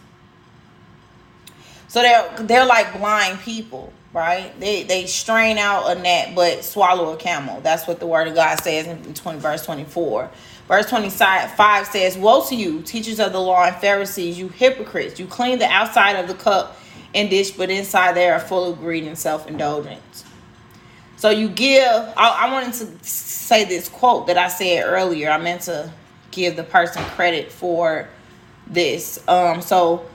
So they're they're like blind people, right? They they strain out a gnat but swallow a camel. That's what the word of God says in 20 verse 24. Verse 25 says, Woe to you, teachers of the law and Pharisees, you hypocrites! You clean the outside of the cup and dish, but inside they are full of greed and self-indulgence. So you give. I, I wanted to say this quote that I said earlier. I meant to give the person credit for this. Um, so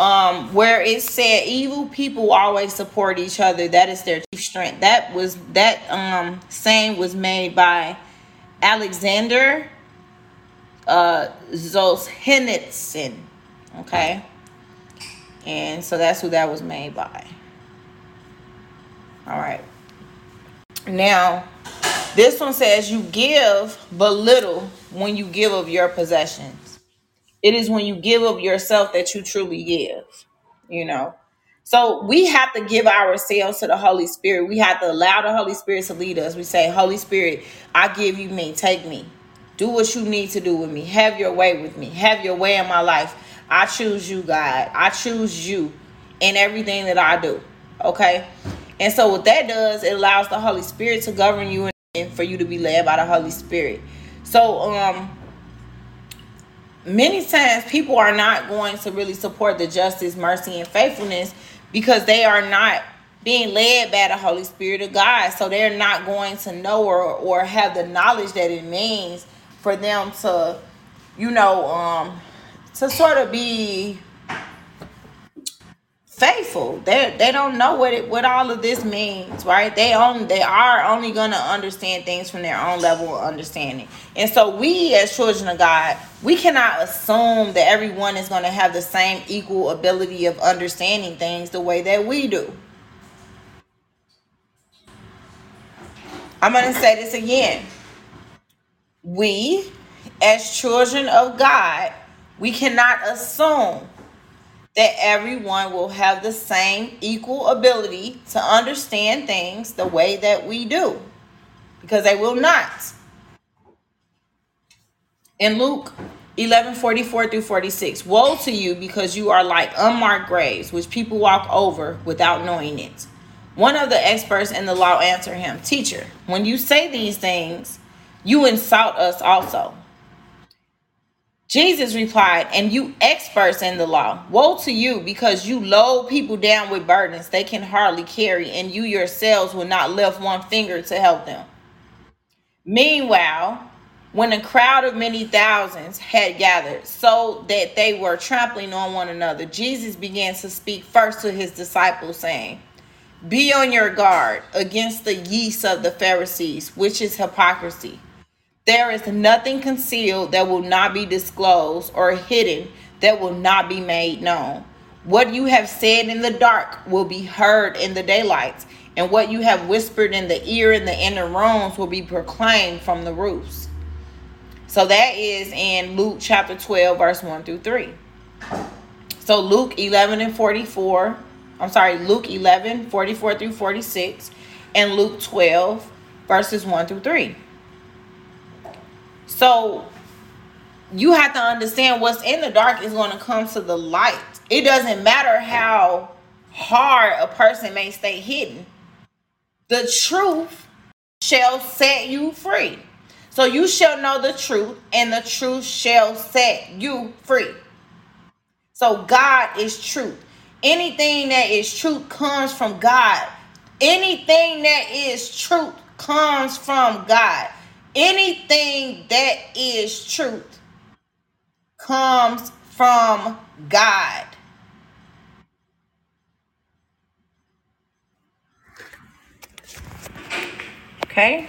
um, where it said evil people always support each other. That is their chief strength. That was that um saying was made by Alexander uh Solzhenitsyn. Okay. And so that's who that was made by. All right. Now, this one says you give but little when you give of your possessions. It is when you give of yourself that you truly give, you know. So we have to give ourselves to the Holy Spirit. We have to allow the Holy Spirit to lead us. We say, Holy Spirit, I give you me. Take me. Do what you need to do with me. Have your way with me. Have your way in my life. I choose you, God. I choose you in everything that I do. Okay? And so what that does, it allows the Holy Spirit to govern you and for you to be led by the Holy Spirit. So um many times people are not going to really support the justice, mercy, and faithfulness because they are not being led by the Holy Spirit of God. So they're not going to know or, or have the knowledge that it means for them to, you know, um, to sort of be faithful. They they don't know what it what all of this means, right? They own they are only gonna understand things from their own level of understanding. And so we as children of God, we cannot assume that everyone is gonna have the same equal ability of understanding things the way that we do. I'm gonna say this again. We as children of God, we cannot assume that everyone will have the same equal ability to understand things the way that we do because they will not. In Luke 11 44 through 46, woe to you because you are like unmarked graves, which people walk over without knowing it. One of the experts in the law answered him, Teacher, when you say these things, you insult us also. Jesus replied, And you experts in the law, woe to you, because you load people down with burdens they can hardly carry, and you yourselves will not lift one finger to help them. Meanwhile, when a crowd of many thousands had gathered, so that they were trampling on one another, Jesus began to speak first to his disciples, saying, Be on your guard against the yeast of the Pharisees, which is hypocrisy. There is nothing concealed that will not be disclosed or hidden that will not be made known. What you have said in the dark will be heard in the daylight, and what you have whispered in the ear in the inner rooms will be proclaimed from the roofs. So that is in Luke chapter 12, verse 1 through 3. So Luke 11 and 44, I'm sorry, Luke 11, 44 through 46, and Luke 12, verses 1 through 3. So you have to understand what's in the dark is going to come to the light. It doesn't matter how hard a person may stay hidden. The truth shall set you free. So you shall know the truth, and the truth shall set you free. So God is truth. Anything that is truth comes from God. Anything that is truth comes from God anything that is truth comes from God. Okay?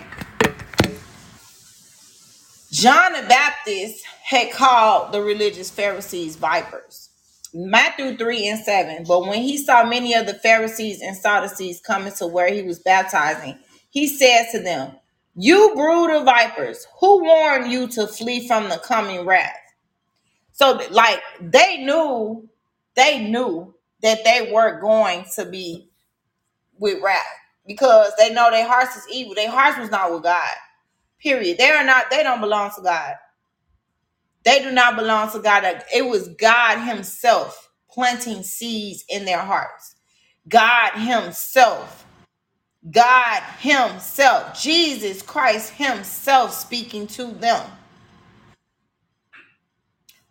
John the Baptist had called the religious Pharisees vipers. Matthew 3 and 7. But when he saw many of the Pharisees and Sadducees coming to where he was baptizing, he said to them, you brood of vipers, who warned you to flee from the coming wrath? So, like, they knew, they knew that they were going to be with wrath because they know their hearts is evil. Their hearts was not with God. Period. They are not, they don't belong to God. They do not belong to God. It was God Himself planting seeds in their hearts. God Himself God Himself, Jesus Christ Himself speaking to them.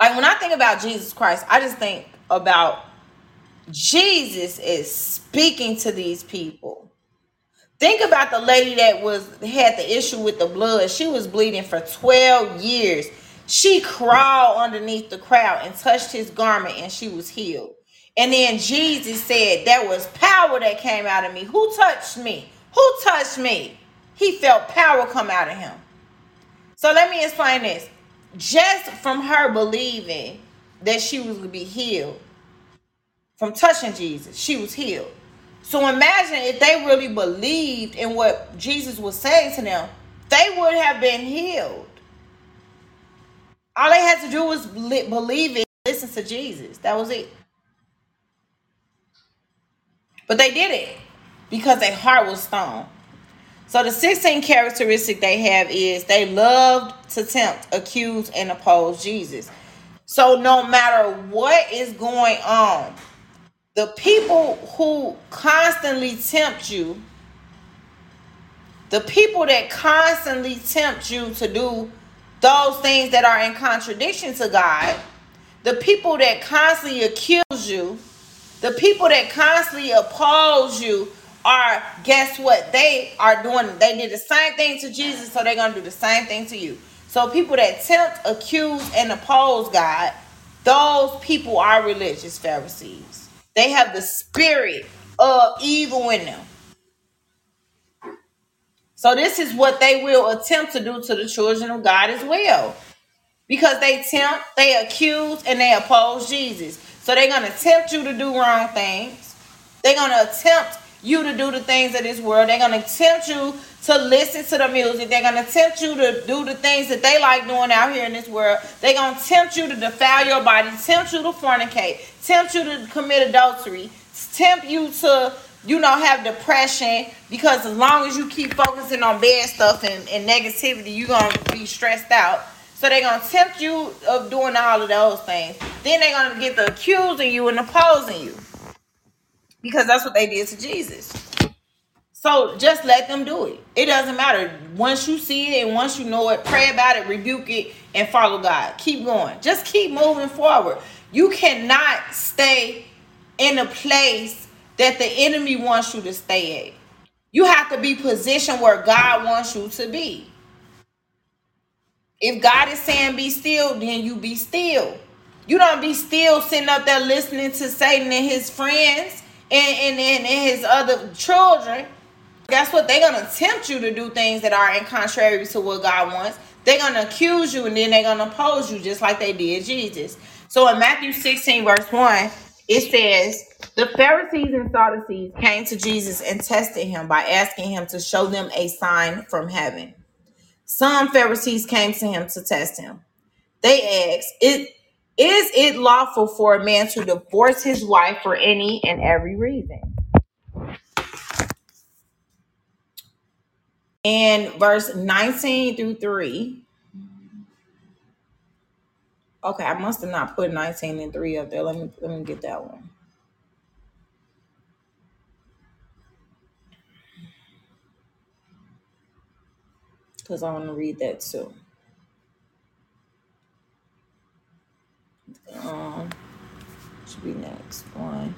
Like when I think about Jesus Christ, I just think about Jesus is speaking to these people. Think about the lady that was had the issue with the blood. She was bleeding for 12 years. She crawled underneath the crowd and touched his garment and she was healed. And then Jesus said, There was power that came out of me. Who touched me? Who touched me? He felt power come out of him. So let me explain this. Just from her believing that she was going to be healed, from touching Jesus, she was healed. So imagine if they really believed in what Jesus was saying to them, they would have been healed. All they had to do was believe it, listen to Jesus. That was it. But they did it because their heart was stone. So the 16 characteristic they have is they loved to tempt, accuse, and oppose Jesus. So no matter what is going on, the people who constantly tempt you, the people that constantly tempt you to do those things that are in contradiction to God, the people that constantly accuse you, the people that constantly oppose you are guess what? They are doing they did the same thing to Jesus, so they're gonna do the same thing to you. So people that tempt, accuse, and oppose God, those people are religious Pharisees. They have the spirit of evil in them. So this is what they will attempt to do to the children of God as well. Because they tempt, they accuse, and they oppose Jesus. So they're going to tempt you to do wrong things. They're going to attempt you to do the things of this world. They're going to tempt you to listen to the music. They're going to tempt you to do the things that they like doing out here in this world. They're going to tempt you to defile your body, tempt you to fornicate, tempt you to commit adultery, tempt you to, you know, have depression because as long as you keep focusing on bad stuff and, and negativity, you're going to be stressed out. So they're to tempt you of doing all of those things. Then they're to get the accusing you and opposing you because that's what they did to Jesus. So just let them do it. It doesn't matter. Once you see it and once you know it, pray about it, rebuke it, and follow God. Keep going. Just keep moving forward. You cannot stay in a place that the enemy wants you to stay at. You have to be positioned where God wants you to be. If God is saying be still, then you be still. You don't be still sitting up there listening to Satan and his friends and, and, and, and his other children Guess what? They're gonna tempt you to do things that are in contrary to what God wants. They're gonna accuse you and then they're gonna oppose you just like they did Jesus. So in Matthew 16, verse 1, it says, The Pharisees and Sadducees came to Jesus and tested him by asking him to show them a sign from heaven. Some Pharisees came to him to test him. They asked, Is it lawful for a man to divorce his wife for any and every reason? in verse 19 through 3. Okay, I must have not put 19 and 3 up there. Let me let me get that one. Because I want to read that too. Um should be next one.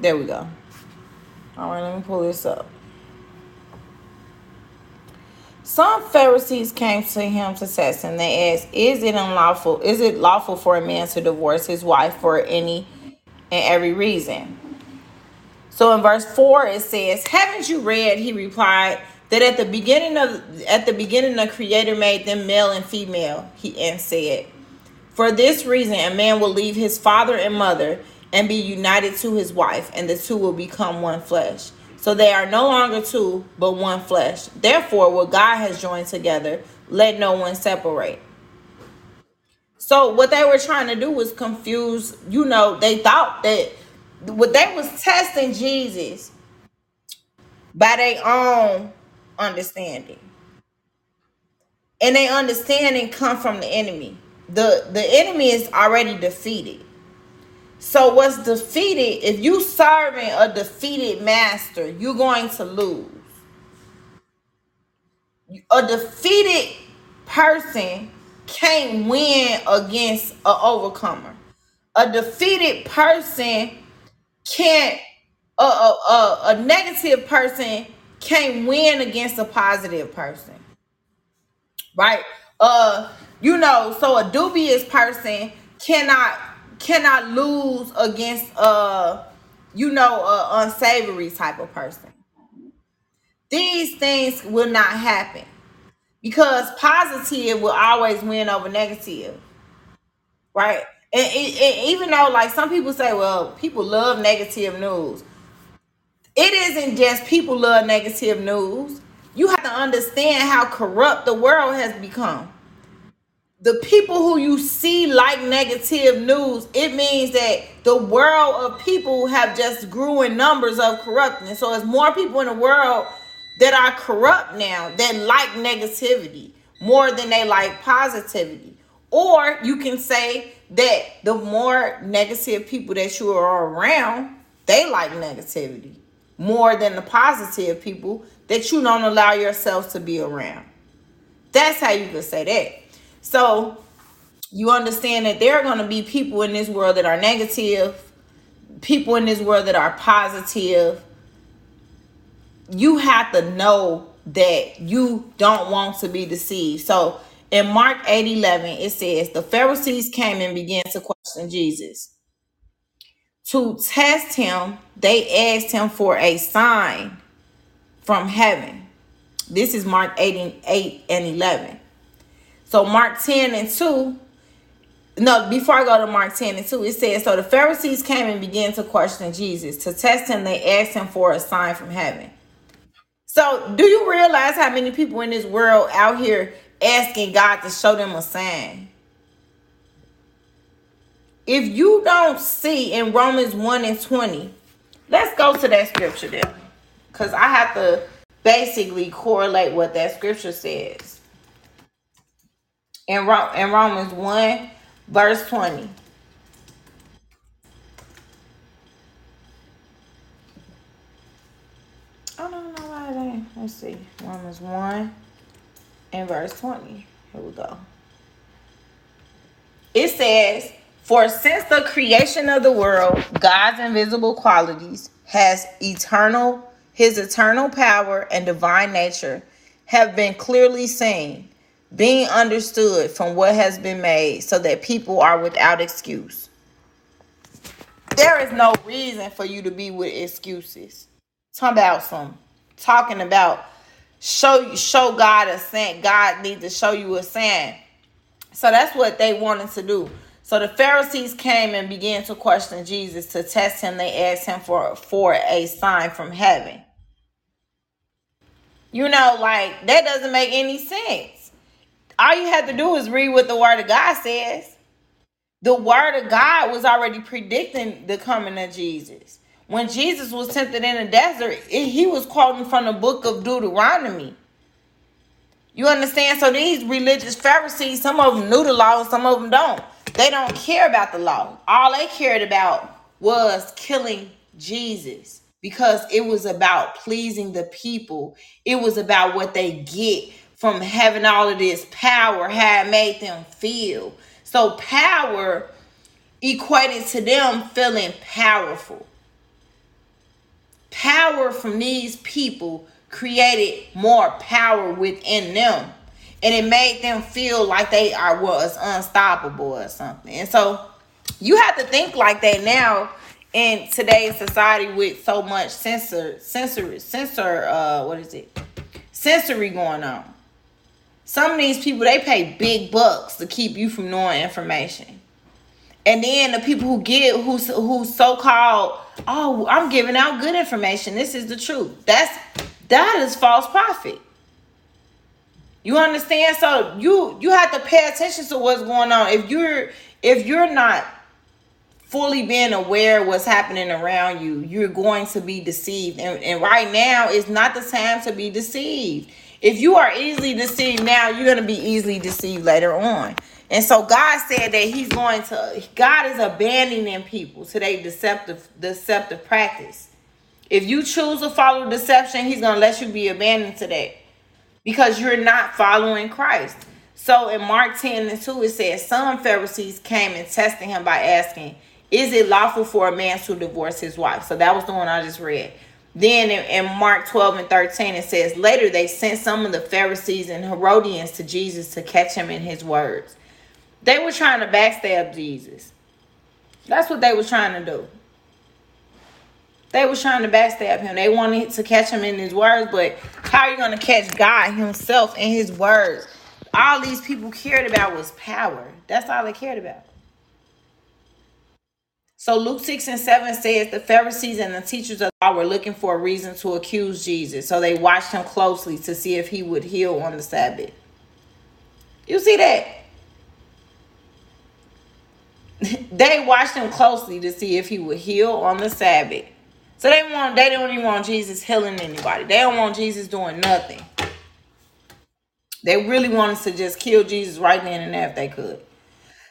There we go. All right, let me pull this up. Some Pharisees came to him to test him. They asked, Is it unlawful? Is it lawful for a man to divorce his wife for any and every reason? So in verse 4 it says, Haven't you read, he replied, that at the beginning of at the beginning the creator made them male and female, he and said, For this reason a man will leave his father and mother and be united to his wife, and the two will become one flesh. So they are no longer two, but one flesh. Therefore, what God has joined together, let no one separate. So what they were trying to do was confuse, you know, they thought that what they was testing Jesus by their own understanding. And their understanding come from the enemy. The the enemy is already defeated. So what's defeated, if you serving a defeated master, you're going to lose. A defeated person can't win against an overcomer. A defeated person can't a, a, a, negative person can't win against a positive person, right? Uh, you know, so a dubious person cannot cannot lose against uh, you know, a unsavory type of person. These things will not happen because positive will always win over negative, right? Even though, like some people say, well, people love negative news. It isn't just people love negative news. You have to understand how corrupt the world has become. The people who you see like negative news, it means that the world of people have just grew in numbers of corruptness. So it's more people in the world that are corrupt now that like negativity more than they like positivity. Or you can say that the more negative people that you are around, they like negativity more than the positive people that you don't allow yourself to be around. That's how you could say that. So you understand that there are going to be people in this world that are negative, people in this world that are positive. You have to know that you don't want to be deceived. So in Mark 8 11, it says, The Pharisees came and began to question Jesus. To test him, they asked him for a sign from heaven. This is Mark 8 and 8 and 11. So Mark 10 and 2, no, before I go to Mark 10 and 2, it says, So the Pharisees came and began to question Jesus. To test him, they asked him for a sign from heaven. So do you realize how many people in this world out here asking God to show them a sign? If you don't see in Romans 1 and 20, let's go to that scripture there. Because I have to basically correlate what that scripture says. In, Ro- in Romans 1, verse 20. I don't know why they. Let's see. Romans 1 and verse 20. Here we go. It says, For since the creation of the world, God's invisible qualities has eternal, his eternal power and divine nature have been clearly seen, being understood from what has been made, so that people are without excuse. There is no reason for you to be with excuses. Talking about some talking about show you show God a sign. God needs to show you a sign. So that's what they wanted to do. So the Pharisees came and began to question Jesus to test him. They asked him for, for a sign from heaven. You know, like that doesn't make any sense. All you have to do is read what the word of God says. The word of God was already predicting the coming of Jesus. When Jesus was tempted in the desert, it- he was quoting from the book of Deuteronomy. You understand? So these religious Pharisees, some of them knew the law some of them don't. They don't care about the law. All they cared about was killing Jesus because it was about pleasing the people. It was about what they get from having all of this power, how it made them feel. So power equated to them feeling powerful power from these people created more power within them. And it made them feel like they are was unstoppable or something. And so you have to think like that now in today's society with so much censor censor censor uh what is it? Sensory going on. Some of these people they pay big bucks to keep you from knowing information. And then the people who get who who so called oh i'm giving out good information. This is the truth. That's that is false prophet. You understand? So you you have to pay attention to what's going on. If you're if you're not fully being aware of what's happening around you you're going to be deceived. And, and right now is not the time to be deceived. If you are easily deceived now you're going to be easily deceived later on and so God said that He's going to, God is abandoning people to their deceptive, deceptive practice. If you choose to follow deception, He's going to let you be abandoned to that because you're not following Christ. So in Mark 10 and 2, it says, Some Pharisees came and tested him by asking, Is it lawful for a man to divorce his wife? So that was the one I just read. Then in, in Mark 12 and 13, it says, Later they sent some of the Pharisees and Herodians to Jesus to catch him in his words. They were trying to backstab Jesus. That's what they were trying to do. They were trying to backstab him. They wanted to catch him in his words, but how are you going to catch God himself in his words? All these people cared about was power. That's all they cared about. So Luke 6 and 7 says the Pharisees and the teachers of the law were looking for a reason to accuse Jesus. So they watched him closely to see if he would heal on the Sabbath. You see that? they watched him closely to see if he would heal on the Sabbath. So they want they don't even want Jesus healing anybody. They don't want Jesus doing nothing. They really wanted to just kill Jesus right then and there if they could.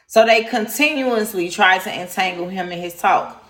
So they continuously try to entangle him in his talk.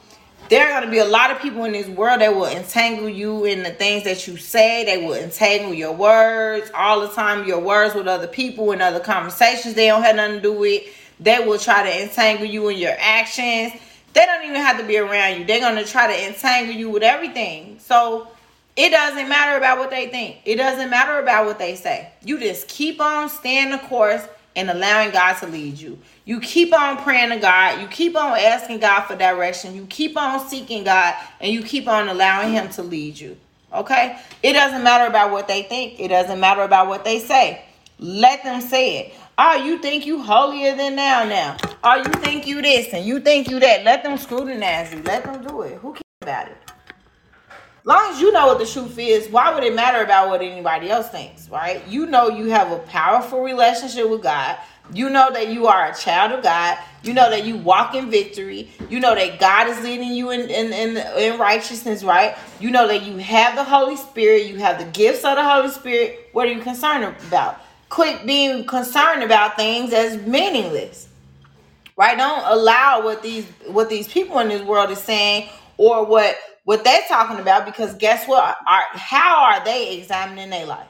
There are going to be a lot of people in this world that will entangle you in the things that you say. They will entangle your words all the time, your words with other people and other conversations they don't have nothing to do with. They will try to entangle you in your actions. They don't even have to be around you. They're going to try to entangle you with everything. So it doesn't matter about what they think. It doesn't matter about what they say. You just keep on staying the course and allowing God to lead you. You keep on praying to God. You keep on asking God for direction. You keep on seeking God and you keep on allowing Him to lead you. Okay? It doesn't matter about what they think, it doesn't matter about what they say. Let them say it. Oh, you think you holier than now now. Oh, you think you this and you think you that. Let them scrutinize you. Let them do it. Who cares about it? long as you know what the truth is, why would it matter about what anybody else thinks, right? You know you have a powerful relationship with God. You know that you are a child of God. You know that you walk in victory. You know that God is leading you in, in, in, in righteousness, right? You know that you have the Holy Spirit. You have the gifts of the Holy Spirit. What are you concerned about? Quit being concerned about things as meaningless. Right? Don't allow what these what these people in this world is saying or what what they're talking about because guess what? Are how are they examining their life?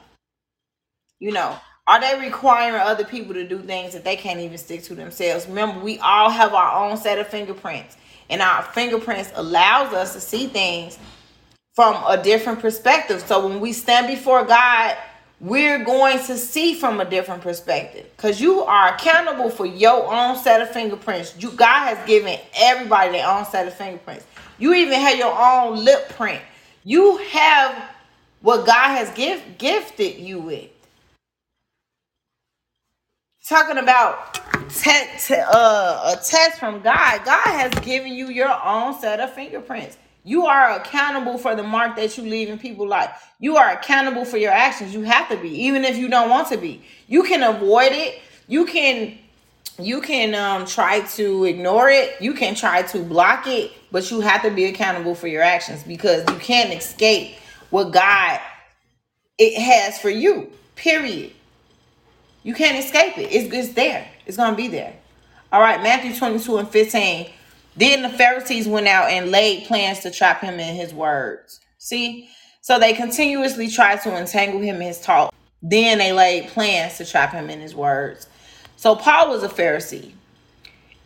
You know are they requiring other people to do things that they can't even stick to themselves? Remember we all have our own set of fingerprints and our fingerprints allows us to see things from a different perspective. So when we stand before god we're going to see from a different perspective because you are accountable for your own set of fingerprints. You God has given everybody their own set of fingerprints. You even have your own lip print. You have what God has give, gifted you with. Talking about te- te- uh, a test from God, God has given you your own set of fingerprints. You are accountable for the mark that you leave in people's life. You are accountable for your actions. You have to be, even if you don't want to be. You can avoid it. You can you can um, try to ignore it. You can try to block it, but you have to be accountable for your actions because you can't escape what God it has for you. Period. You can't escape it. It's, it's there. It's gonna be there. All right, Matthew 22 and 15. Then the Pharisees went out and laid plans to trap him in his words. See? So they continuously tried to entangle him in his talk. Then they laid plans to trap him in his words. So Paul was a Pharisee.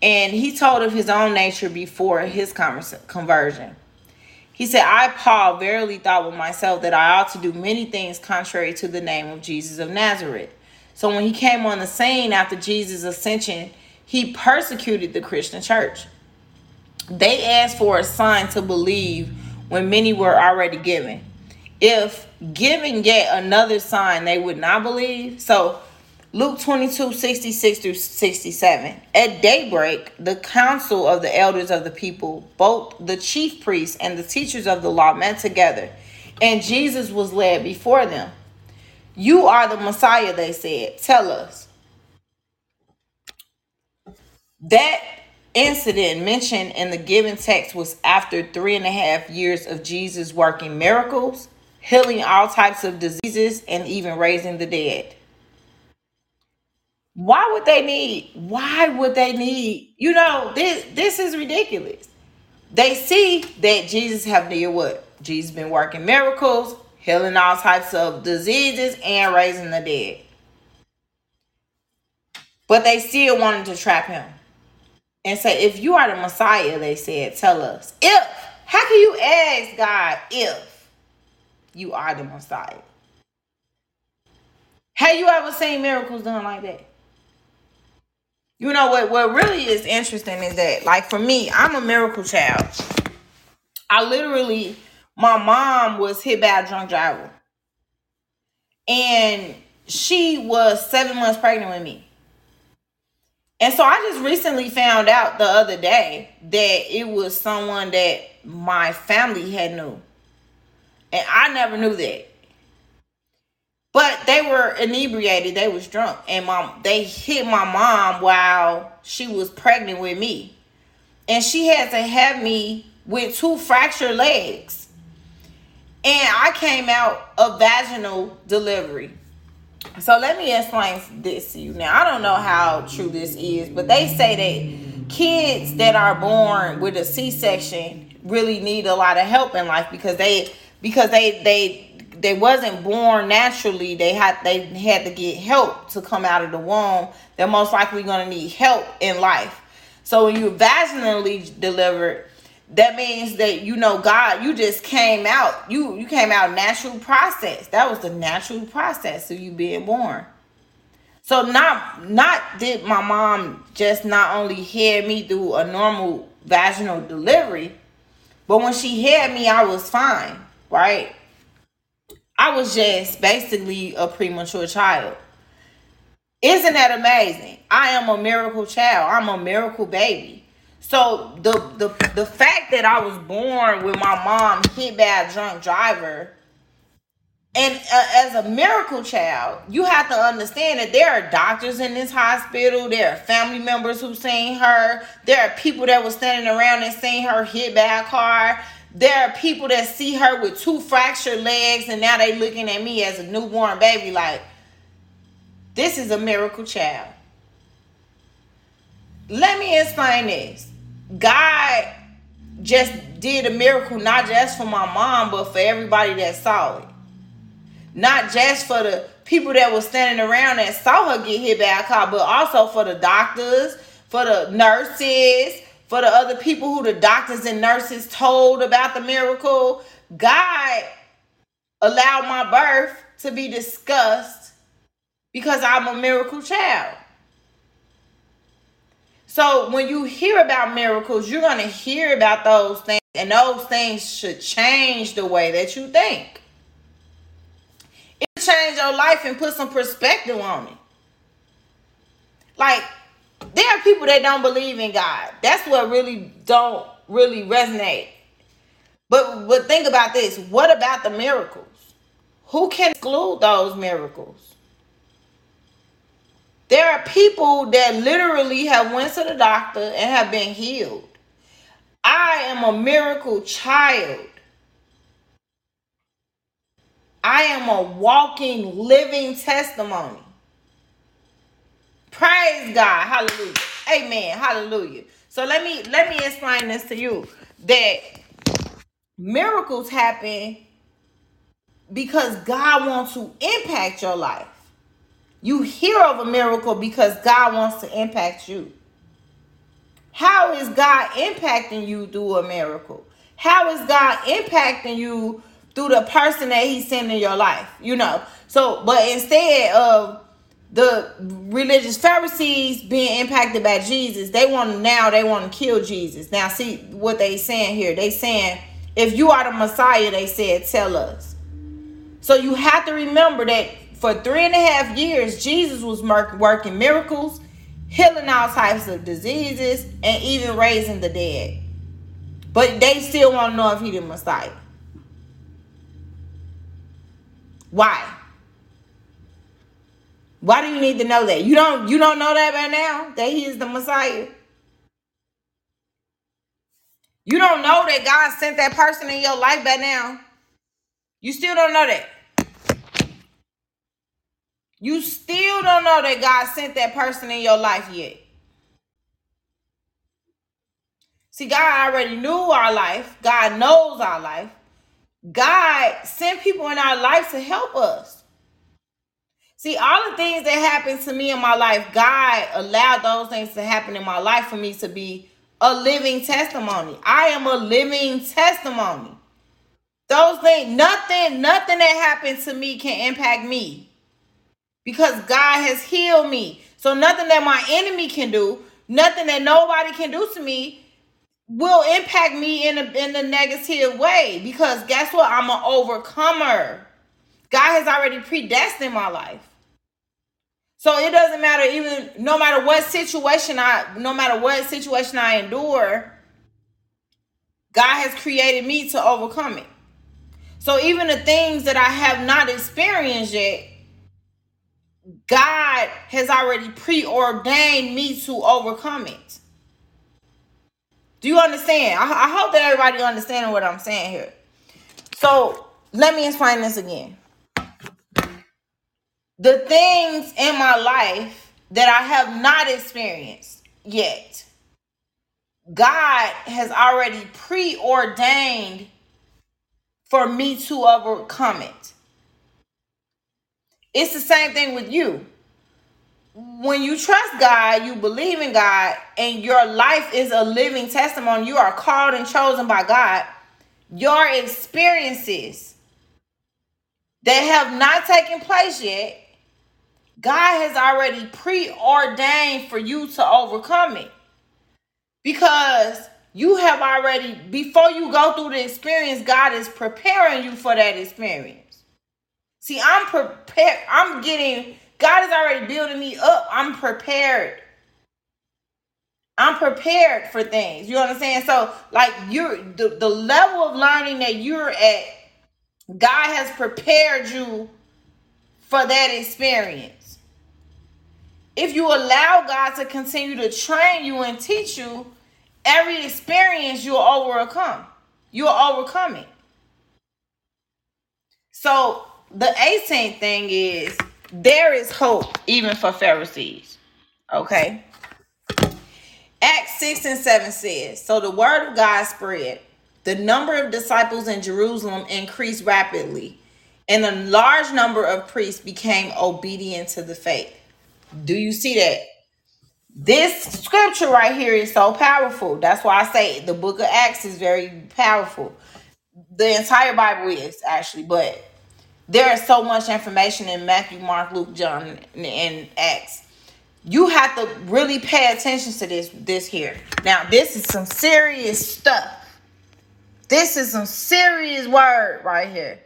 And he told of his own nature before his conversion. He said, I, Paul, verily thought with myself that I ought to do many things contrary to the name of Jesus of Nazareth. So when he came on the scene after Jesus' ascension, he persecuted the Christian church. They asked for a sign to believe when many were already given. If given yet another sign, they would not believe. So Luke 22, 66 through 67. At daybreak, the council of the elders of the people, both the chief priests and the teachers of the law, met together, and Jesus was led before them. You are the Messiah, they said. Tell us. That incident mentioned in the given text was after three and a half years of Jesus working miracles, healing all types of diseases, and even raising the dead. Why would they need? Why would they need? You know, this this is ridiculous. They see that Jesus have did what? Jesus been working miracles, healing all types of diseases, and raising the dead. But they still wanted to trap him. And say, if you are the Messiah, they said, tell us. If, how can you ask God if you are the Messiah? Have you ever seen miracles done like that? You know what? What really is interesting is that, like for me, I'm a miracle child. I literally, my mom was hit by a drunk driver, and she was seven months pregnant with me. And so I just recently found out the other day that it was someone that my family had knew. And I never knew that. But they were inebriated, they was drunk. And mom they hit my mom while she was pregnant with me. And she had to have me with two fractured legs. And I came out of vaginal delivery. So let me explain this to you. Now, I don't know how true this is, but they say that kids that are born with a C-section really need a lot of help in life because they because they they they wasn't born naturally. They had they had to get help to come out of the womb. They're most likely going to need help in life. So when you vaginally delivered, that means that you know God, you just came out. You you came out natural process. That was the natural process of you being born. So not not did my mom just not only hear me through a normal vaginal delivery, but when she had me, I was fine, right? I was just basically a premature child. Isn't that amazing? I am a miracle child. I'm a miracle baby. So the the the fact that I was born with my mom hit by a drunk driver, and uh, as a miracle child, you have to understand that there are doctors in this hospital. There are family members who seen her. There are people that were standing around and seen her hit by a car. There are people that see her with two fractured legs, and now they looking at me as a newborn baby like, this is a miracle child. Let me explain this. God just did a miracle not just for my mom, but for everybody that saw it. Not just for the people that were standing around that saw her get hit by a car, but also for the doctors, for the nurses, for the other people who the doctors and nurses told about the miracle. God allowed my birth to be discussed because I'm a miracle child. So when you hear about miracles, you're going to hear about those things, and those things should change the way that you think. It change your life and put some perspective on it. Like there are people that don't believe in God. That's what really don't really resonate. But but think about this. What about the miracles? Who can exclude those miracles? There are people that literally have went to the doctor and have been healed. I am a miracle child. I am a walking, living testimony. Praise God. Hallelujah. Amen. Hallelujah. So let me let me explain this to you that miracles happen because God wants to impact your life. You hear of a miracle because God wants to impact you. How is God impacting you through a miracle? How is God impacting you through the person that He's sending in your life? You know, so but instead of the religious Pharisees being impacted by Jesus, they want to now they want to kill Jesus. Now, see what they saying here. They saying, if you are the Messiah, they said, tell us. So you have to remember that for three and a half years, Jesus was working miracles, healing all types of diseases, and even raising the dead. But they still want to know if he the Messiah. Why? Why do you need to know that? You don't you don't know that by now that he is the Messiah. You don't know that God sent that person in your life by now. You still don't know that. You still don't know that God sent that person in your life yet. See, God already knew our life. God knows our life. God sent people in our life to help us. See, all the things that happened to me in my life, God allowed those things to happen in my life for me to be a living testimony. I am a living testimony. Those things, nothing, nothing that happened to me can impact me because God has healed me. So nothing that my enemy can do, nothing that nobody can do to me will impact me in a in a negative way because guess what? I'm an overcomer. God has already predestined my life. So it doesn't matter even no matter what situation I no matter what situation I endure, God has created me to overcome it. So even the things that I have not experienced yet, God has already preordained me to overcome it. Do you understand? I, I hope that everybody understands what I'm saying here. So let me explain this again the things in my life that I have not experienced yet, God has already preordained for me to overcome it. It's the same thing with you. When you trust God, you believe in God, and your life is a living testimony, you are called and chosen by God. Your experiences that have not taken place yet God has already preordained for you to overcome it. Because you have already, before you go through the experience, God is preparing you for that experience. See, I'm prepared. I'm getting, God is already building me up. I'm prepared. I'm prepared for things. You know what I'm saying? So, like, you're the, the level of learning that you're at, God has prepared you for that experience if you allow God to continue to train you and teach you, every experience you'll overcome. You'll overcome it. So the 18th thing is there is hope even for Pharisees. Okay. Acts 6 and 7 says, So the word of God spread. The number of disciples in Jerusalem increased rapidly, and a large number of priests became obedient to the faith. Do you see that? This scripture right here is so powerful. That's why I say the book of Acts is very powerful. The entire Bible is actually, but there is so much information in Matthew, Mark, Luke, John, and Acts. You have to really pay attention to this this here. Now, this is some serious stuff. This is some serious word right here.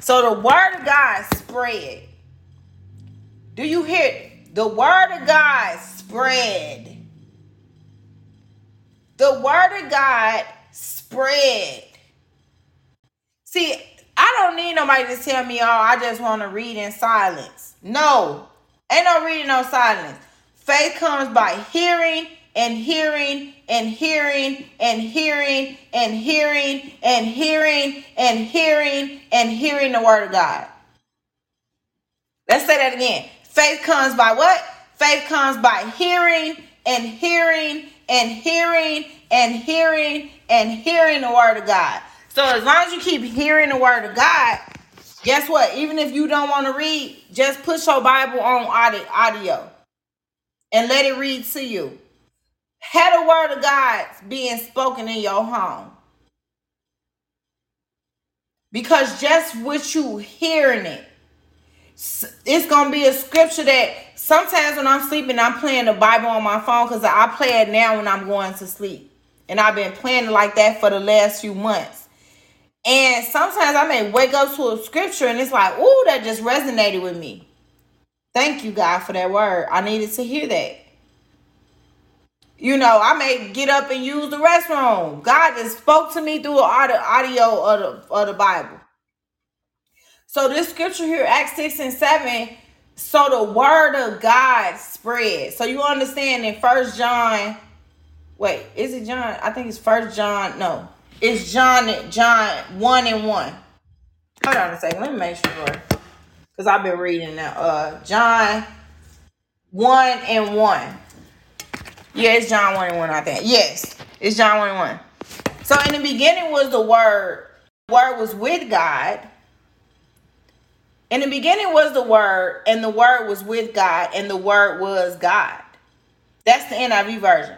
So the word of God spread. Do you hear it? The word of God spread. The word of God spread. See, I don't need nobody to tell me, oh, I just want to read in silence. No, ain't no reading no silence. Faith comes by hearing and hearing and hearing and hearing and hearing and hearing and hearing and hearing the word of God. Let's say that again. Faith comes by what? Faith comes by hearing and hearing and hearing and hearing and hearing the word of God. So as long as you keep hearing the word of God, guess what? Even if you don't want to read, just put your Bible on audio and let it read to you. Had the word of God being spoken in your home. Because just with you hearing it, it's gonna be a scripture that sometimes when I'm sleeping, I'm playing the Bible on my phone because I play it now when I'm going to sleep. And I've been playing it like that for the last few months. And sometimes I may wake up to a scripture and it's like, ooh, that just resonated with me. Thank you, God, for that word. I needed to hear that. You know, I may get up and use the restroom. God just spoke to me through the audio of the, of the Bible. So this scripture here, Acts 6 and 7, so the word of God spread. So you understand in First John, wait, is it John? I think it's First John. No, it's John. John one and one. Hold on a second. Let me make sure, because I've been reading now. Uh, John one and one. Yeah, it's John one and one. I think. Yes, it's John one and one. So in the beginning was the word. The word was with God In the beginning was the Word, and the Word was with God, and the Word was God. That's the NIV version.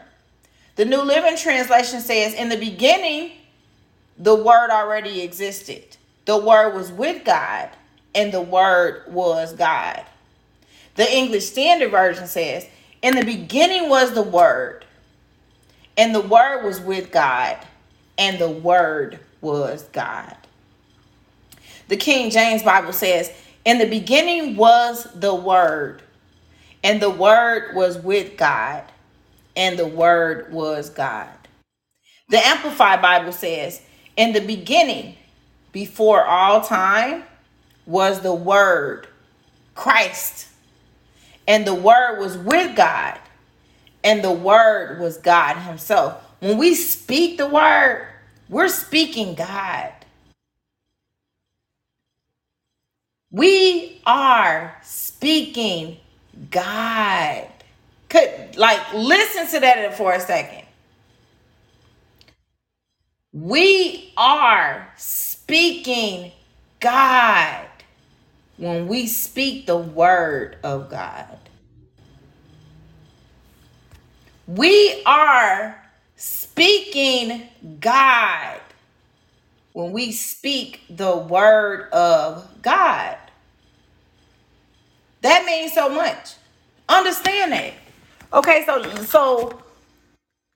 The New Living Translation says, In the beginning, the Word already existed. The Word was with God, and the Word was God. The English Standard Version says, In the beginning was the Word, and the Word was with God, and the Word was God. The King James Bible says, In the beginning was the Word, and the Word was with God, and the Word was God. The Amplified Bible says, In the beginning, before all time, was the Word, Christ, and the Word was with God, and the Word was God Himself. When we speak the Word, we're speaking God. We are speaking God. Could like listen to that for a second. We are speaking God when we speak the word of God. We are speaking God when we speak the word of God. That means so much. Understand that. Okay, so so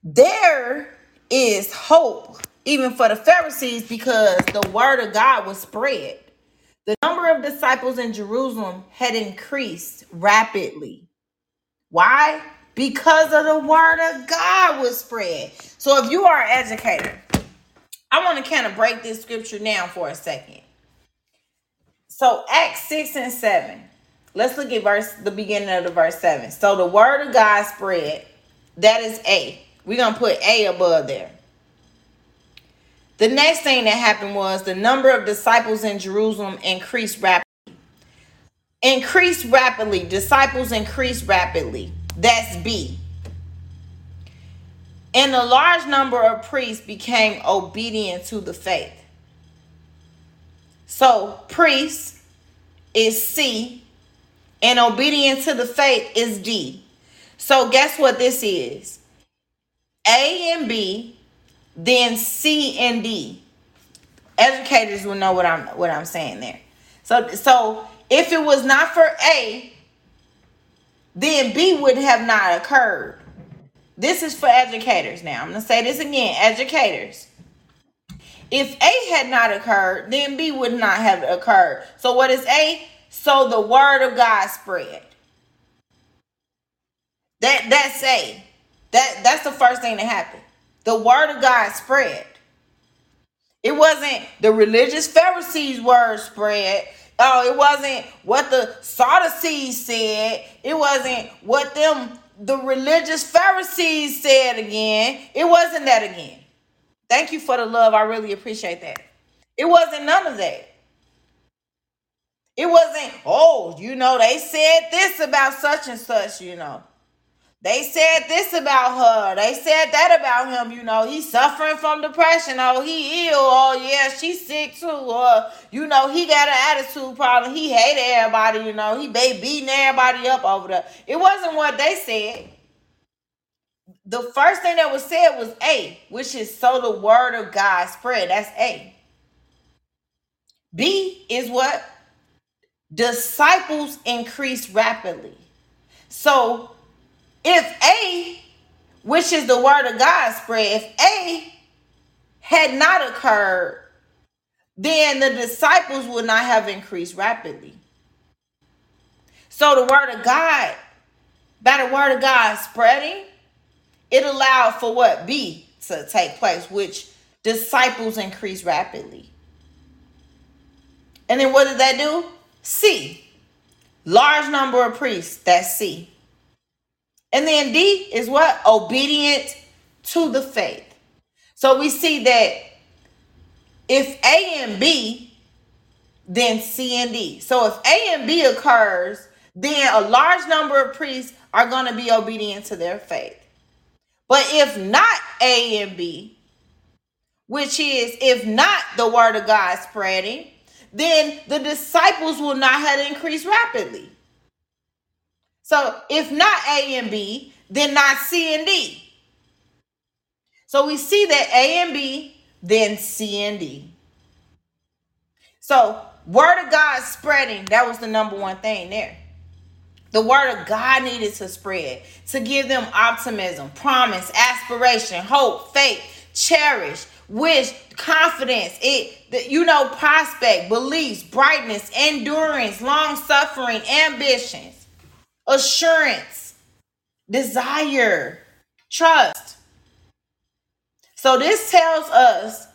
there is hope even for the Pharisees because the word of God was spread. The number of disciples in Jerusalem had increased rapidly. Why? Because of the word of God was spread. So if you are an educator, I want to kind of break this scripture down for a second. So Acts 6 and 7. Let's look at verse the beginning of the verse 7. So the word of God spread. That is A. We're gonna put A above there. The next thing that happened was the number of disciples in Jerusalem increased rapidly. Increased rapidly. Disciples increased rapidly. That's B. And a large number of priests became obedient to the faith. So, priests is C, and obedience to the faith is D. So, guess what this is? A and B, then C and D. Educators will know what I'm what I'm saying there. So, so if it was not for A, then B would have not occurred. This is for educators now. I'm going to say this again, educators. If A had not occurred, then B would not have occurred. So what is A? So the word of God spread. That that's A. That that's the first thing that happened. The word of God spread. It wasn't the religious Pharisees' word spread. Oh, it wasn't what the Sadducees said. It wasn't what them the religious Pharisees said again. It wasn't that again. Thank you for the love. I really appreciate that. It wasn't none of that. It wasn't, oh, you know, they said this about such and such, you know. They said this about her. They said that about him. You know, he's suffering from depression. Oh, he ill. Oh, yeah, she's sick too. Or, you know, he got an attitude problem. He hated everybody. You know, he be beating everybody up over there. It wasn't what they said. The first thing that was said was A, which is so the word of God spread. That's A. B is what? Disciples increase rapidly. So if A, which is the word of God spread, if A had not occurred, then the disciples would not have increased rapidly. So the word of God, by the word of God spreading, it allowed for what B to take place, which disciples increased rapidly. And then what did that do? C. Large number of priests. That's C. And then D is what? Obedient to the faith. So we see that if A and B, then C and D. So if A and B occurs, then a large number of priests are going to be obedient to their faith. But if not A and B, which is if not the word of God spreading, then the disciples will not have increased rapidly. So if not A and B, then not C and D. So we see that A and B, then C and D. So word of God spreading, that was the number one thing there. The word of God needed to spread to give them optimism, promise, aspiration, hope, faith, cherish, wish, confidence, it you know, prospect, beliefs, brightness, endurance, long suffering, ambitions, assurance, desire, trust. So this tells us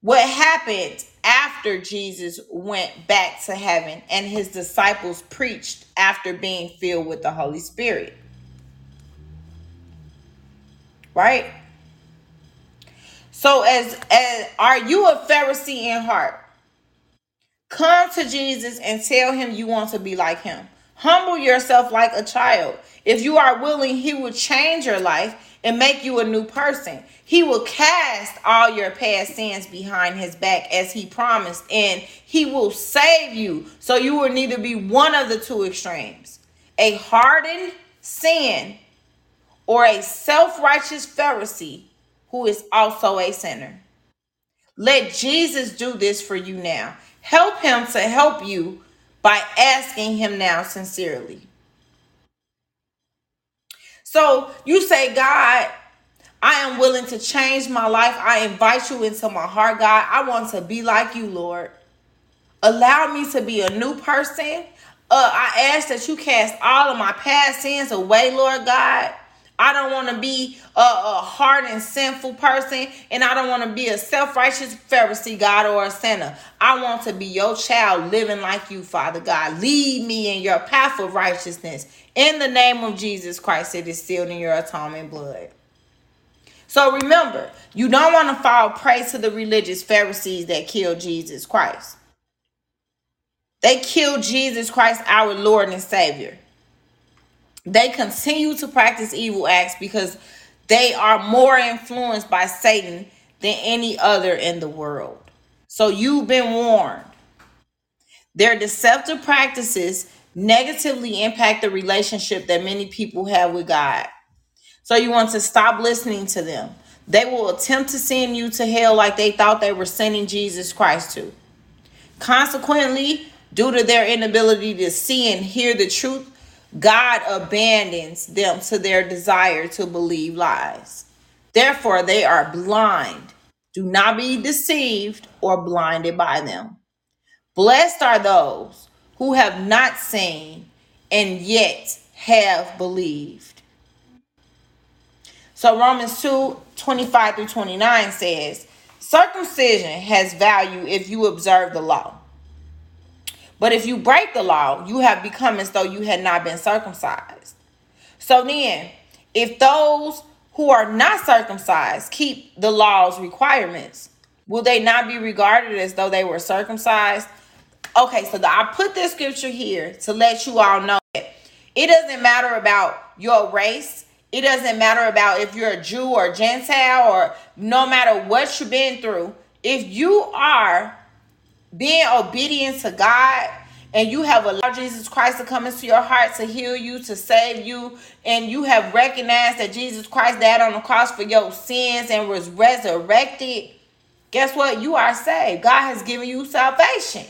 what happened after Jesus went back to heaven and his disciples preached after being filled with the Holy Spirit. Right? So as as are you a Pharisee in heart? Come to Jesus and tell him you want to be like him. Humble yourself like a child. If you are willing, he will change your life and make you a new person. He will cast all your past sins behind his back as he promised, and he will save you. So you will neither be one of the two extremes a hardened sin or a self righteous Pharisee who is also a sinner. Let Jesus do this for you now. Help him to help you by asking him now sincerely. So you say, God, I am willing to change my life. I invite you into my heart, God. I want to be like you, Lord. Allow me to be a new person. Uh, I ask that you cast all of my past sins away, Lord God. I don't want to be a, a hard and sinful person, and I don't want to be a self righteous Pharisee, God, or a sinner. I want to be your child living like you, Father God. Lead me in your path of righteousness. In the name of Jesus Christ, it is sealed in your atonement blood. So remember, you don't want to fall prey to the religious Pharisees that killed Jesus Christ. They killed Jesus Christ, our Lord and Savior. They continue to practice evil acts because they are more influenced by Satan than any other in the world. So you've been warned. Their deceptive practices negatively impact the relationship that many people have with God. So you want to stop listening to them. They will attempt to send you to hell like they thought they were sending Jesus Christ to. Consequently, due to their inability to see and hear the truth, God abandons them to their desire to believe lies. Therefore, they are blind. Do not be deceived or blinded by them. Blessed are those who have not seen and yet have believed. So Romans 2 25 through 29 says, Circumcision has value if you observe the law. But if you break the law, you have become as though you had not been circumcised. So then, if those who are not circumcised keep the law's requirements, will they not be regarded as though they were circumcised? Okay, so the, I put this scripture here to let you all know that it doesn't matter about your race. It doesn't matter about if you're a Jew or Gentile or no matter what you've been through. If you are being obedient to God and you have allowed Jesus Christ to come into your heart to heal you, to save you, and you have recognized that Jesus Christ died on the cross for your sins and was resurrected, guess what? You are saved. God has given you salvation.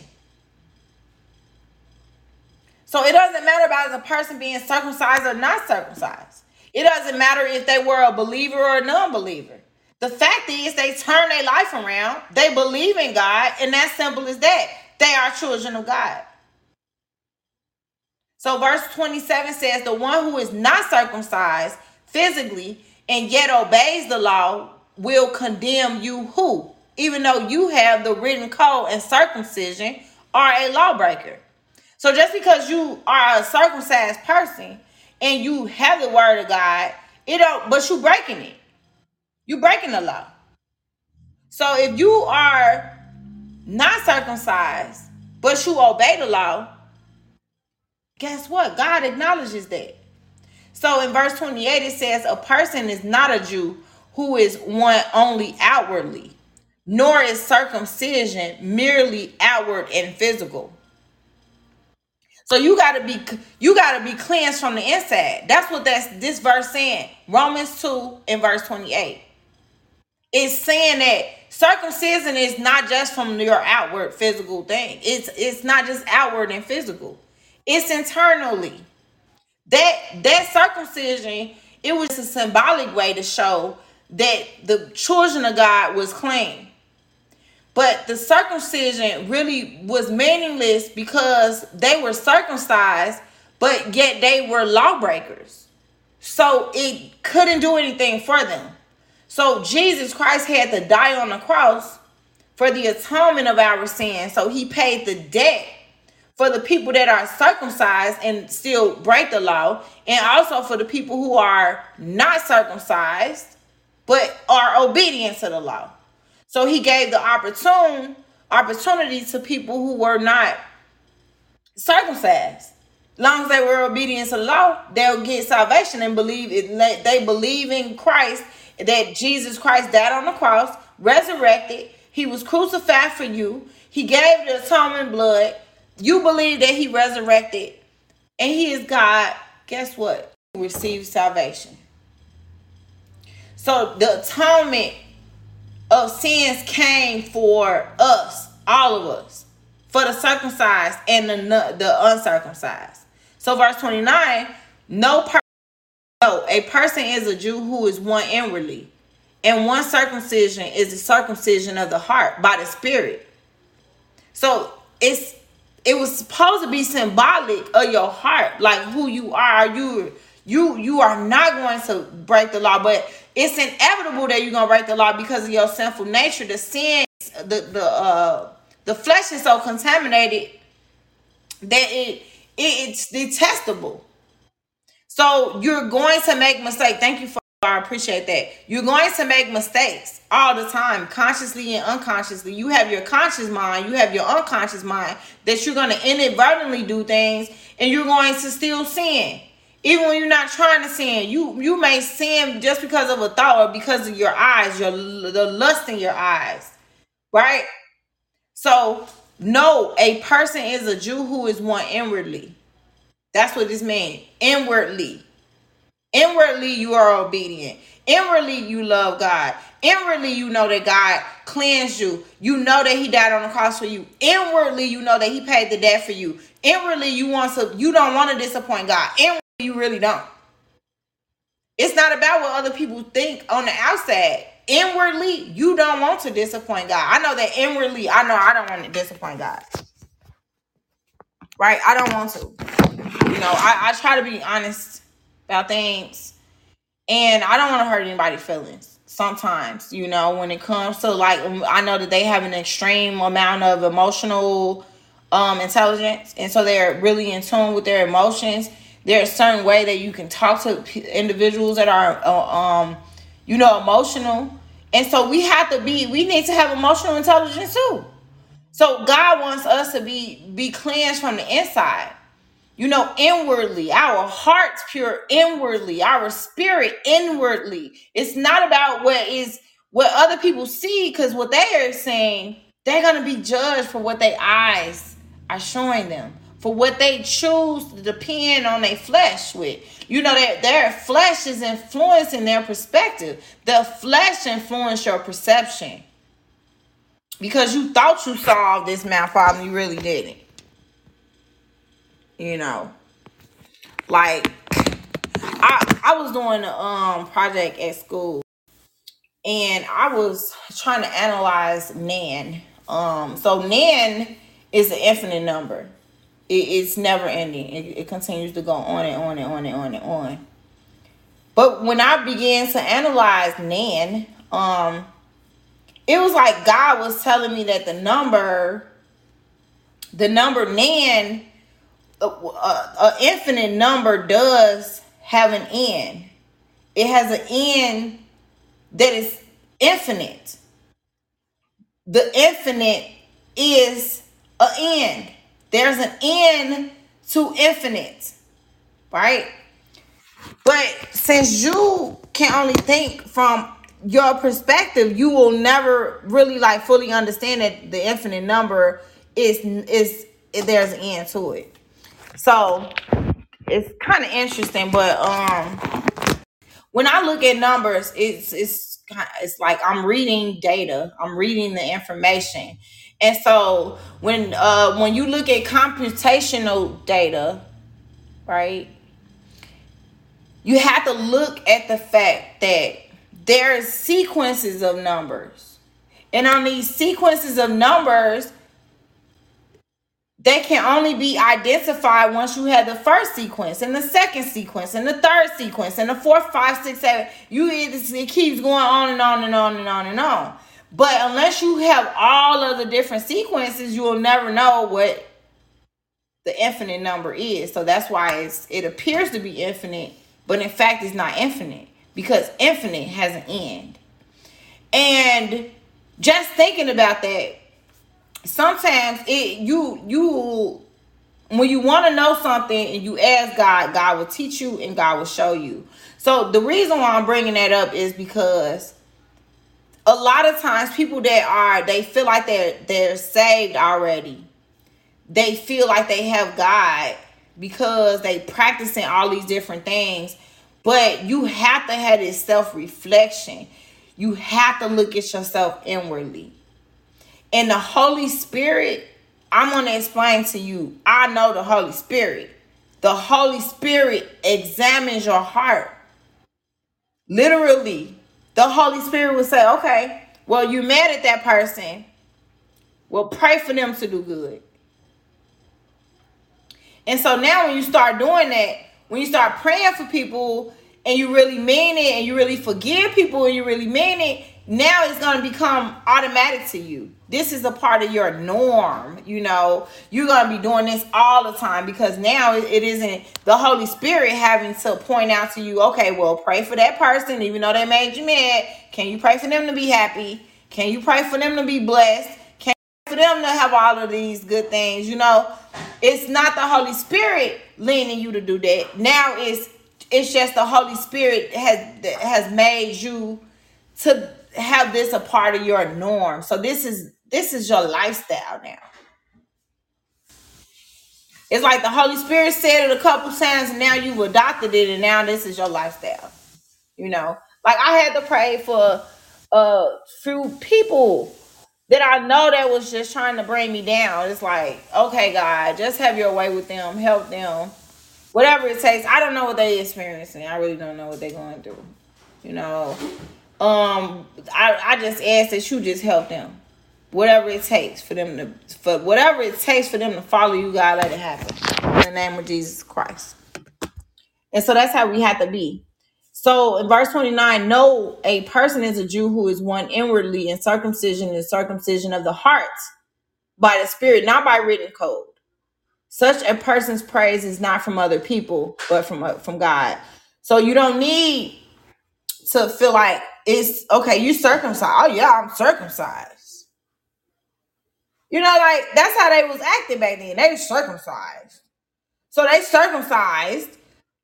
So it doesn't matter about the person being circumcised or not circumcised. It doesn't matter if they were a believer or a non-believer. The fact is they turn their life around. They believe in God, and that simple as that. They are children of God. So verse 27 says, The one who is not circumcised physically and yet obeys the law will condemn you who? Even though you have the written code and circumcision are a lawbreaker. So just because you are a circumcised person and you have the word of God, it don't but you're breaking it. You breaking the law. So if you are not circumcised, but you obey the law, guess what? God acknowledges that. So in verse 28, it says, A person is not a Jew who is one only outwardly, nor is circumcision merely outward and physical. So you gotta be you gotta be cleansed from the inside. That's what that's this verse saying. Romans 2 and verse 28. It's saying that circumcision is not just from your outward physical thing. It's it's not just outward and physical. It's internally. That that circumcision, it was a symbolic way to show that the children of God was clean. But the circumcision really was meaningless because they were circumcised, but yet they were lawbreakers. So it couldn't do anything for them. So Jesus Christ had to die on the cross for the atonement of our sins. So he paid the debt for the people that are circumcised and still break the law, and also for the people who are not circumcised but are obedient to the law. So he gave the opportune opportunity to people who were not circumcised. Long as they were obedient to the law, they'll get salvation and believe it. They believe in Christ that Jesus Christ died on the cross, resurrected. He was crucified for you. He gave the atonement blood. You believe that he resurrected and he is God. Guess what? Receive salvation. So the atonement of sins came for us, all of us, for the circumcised and the, the uncircumcised. So verse 29, no person, a person is a Jew who is one inwardly, and one circumcision is the circumcision of the heart by the spirit. So it's it was supposed to be symbolic of your heart, like who you are. You you you are not going to break the law, but it's inevitable that you're gonna break the law because of your sinful nature. The sin, the the uh the flesh is so contaminated that it, it it's detestable. So you're going to make mistakes. Thank you for I appreciate that. You're going to make mistakes all the time, consciously and unconsciously. You have your conscious mind, you have your unconscious mind that you're going to inadvertently do things and you're going to still sin. Even when you're not trying to sin, you you may sin just because of a thought or because of your eyes, your the lust in your eyes, right? So no, a person is a Jew who is one inwardly. That's what this means. Inwardly. Inwardly, you are obedient. Inwardly, you love God. Inwardly, you know that God cleansed you. You know that He died on the cross for you. Inwardly, you know that He paid the debt for you. Inwardly, you want to. You don't want to disappoint God. Inwardly, you really don't. It's not about what other people think on the outside. Inwardly, you don't want to disappoint God. I know that inwardly, I know I don't want to disappoint God. Right? I don't want to. You know, I, I try to be honest about things. And I don't want to hurt anybody's feelings sometimes, you know, when it comes to like I know that they have an extreme amount of emotional um intelligence and so they're really in tune with their emotions there's a certain way that you can talk to individuals that are uh, um you know emotional and so we have to be we need to have emotional intelligence too so god wants us to be be cleansed from the inside you know inwardly our hearts pure inwardly our spirit inwardly it's not about what is what other people see because what they are saying they're to be judged for what their eyes are showing them for what they choose to depend on their flesh with. You know that their flesh is influencing their perspective. The flesh influence your perception. Because you thought you solved this math problem, you really didn't. You know. Like I I was doing a um project at school and I was trying to analyze nan. Um so nan is an infinite number it, it's never ending. It, it continues to go on and on and on and on and on. But when I began to analyze Nan, um, it was like God was telling me that the number, the number Nan, a, a, a infinite number does have an end. It has an end that is infinite. The infinite is an end. There's an end to infinite, right? But since you can only think from your perspective, you will never really like fully understand that the infinite number is is there's an end to it. So it's kind of interesting, but um, when I look at numbers, it's it's it's like I'm reading data, I'm reading the information, and so when uh when you look at computational data, right, you have to look at the fact that there's sequences of numbers, and on these sequences of numbers they can only be identified once you have the first sequence and the second sequence and the third sequence and the fourth, five, six, seven. You it keeps going on and on and on and on and on. But unless you have all of the different sequences, you will never know what the infinite number is. So that's why it's it appears to be infinite, but in fact it's not infinite because infinite has an end. And just thinking about that sometimes it you you when you want to know something and you ask God, God will teach you and God will show you. So the reason why I'm bringing that up is because a lot of times people that are they feel like they're they're saved already. They feel like they have God because they practicing all these different things. But you have to have this self-reflection. You have to look at yourself inwardly and the Holy Spirit, I'm going to explain to you. I know the Holy Spirit. The Holy Spirit examines your heart. Literally, the Holy Spirit will say, okay, well, you're mad at that person. Well, pray for them to do good. And so now when you start doing that, when you start praying for people and you really mean it and you really forgive people and you really mean it, now it's going to become automatic to you. This is a part of your norm. You know, you're going to be doing this all the time because now it, isn't the Holy Spirit having to point out to you, okay, well, pray for that person, even though they made you mad. Can you pray for them to be happy? Can you pray for them to be blessed? Can you pray for them to have all of these good things? You know, it's not the Holy Spirit leading you to do that. Now it's it's just the Holy Spirit has has made you to have this a part of your norm. So this is this is your lifestyle now. It's like the Holy Spirit said it a couple times and now you've adopted it and now this is your lifestyle. You know, like I had to pray for a few people that I know that was just trying to bring me down. It's like, okay, God, just have your way with them, help them, whatever it takes. I don't know what they're experiencing. I really don't know what they're going through. You know, um, I, I just ask that you just help them. Whatever it takes for them to for whatever it takes for them to follow you, God, let it happen. In the name of Jesus Christ. And so that's how we have to be. So in verse 29, no, a person is a Jew who is one inwardly, and circumcision is circumcision of the heart by the spirit, not by written code. Such a person's praise is not from other people, but from uh, from God. So you don't need to feel like it's okay, you circumcised. Oh yeah, I'm circumcised. You know, like that's how they was acting back then. They circumcised. So they circumcised,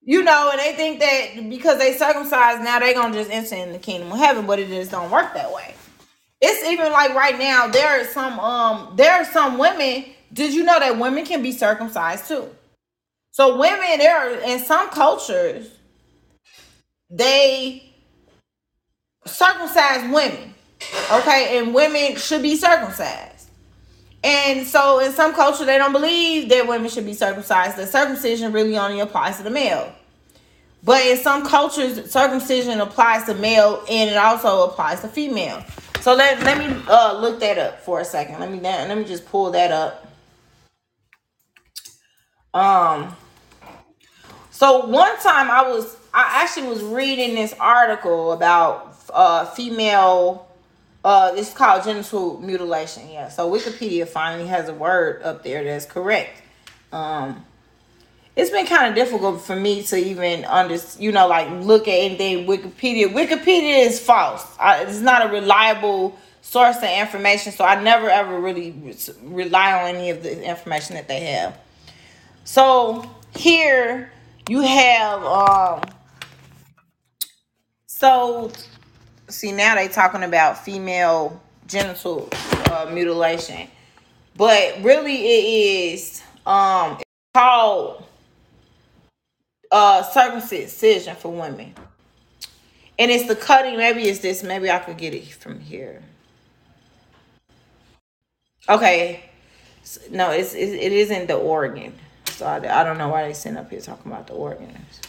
you know, and they think that because they circumcised, now they gonna just enter in the kingdom of heaven, but it just don't work that way. It's even like right now, there are some um there are some women. Did you know that women can be circumcised too? So women, there are in some cultures, they circumcise women. Okay, and women should be circumcised. And so in some culture they don't believe that women should be circumcised. The circumcision really only applies to the male. But in some cultures, circumcision applies to male and it also applies to female. So let, let me uh, look that up for a second. Let me let me just pull that up. Um so one time I was I actually was reading this article about uh, female. Uh, it's called genital mutilation. Yeah. So Wikipedia finally has a word up there that's correct. Um, it's been kind of difficult for me to even under, you know, like look at anything Wikipedia. Wikipedia is false. I, it's not a reliable source of information, so I never ever really rely on any of the information that they have. So here you have um so see now they talking about female genital uh, mutilation, but really it is um it's called uh circumcision for women, and it's the cutting. Maybe it's this. Maybe I could get it from here. Okay, no, it's it, it isn't the organ. So I, I don't know why they sent up here talking about the organs.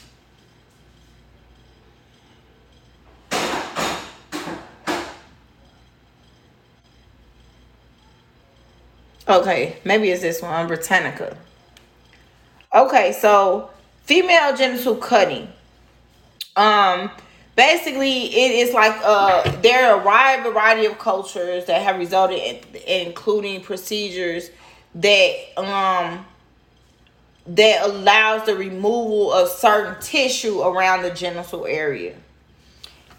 Okay, maybe it's this one, Britannica. Okay, so female genital cutting. Um, basically, it is like uh, there are a wide variety of cultures that have resulted in including procedures that um that allows the removal of certain tissue around the genital area.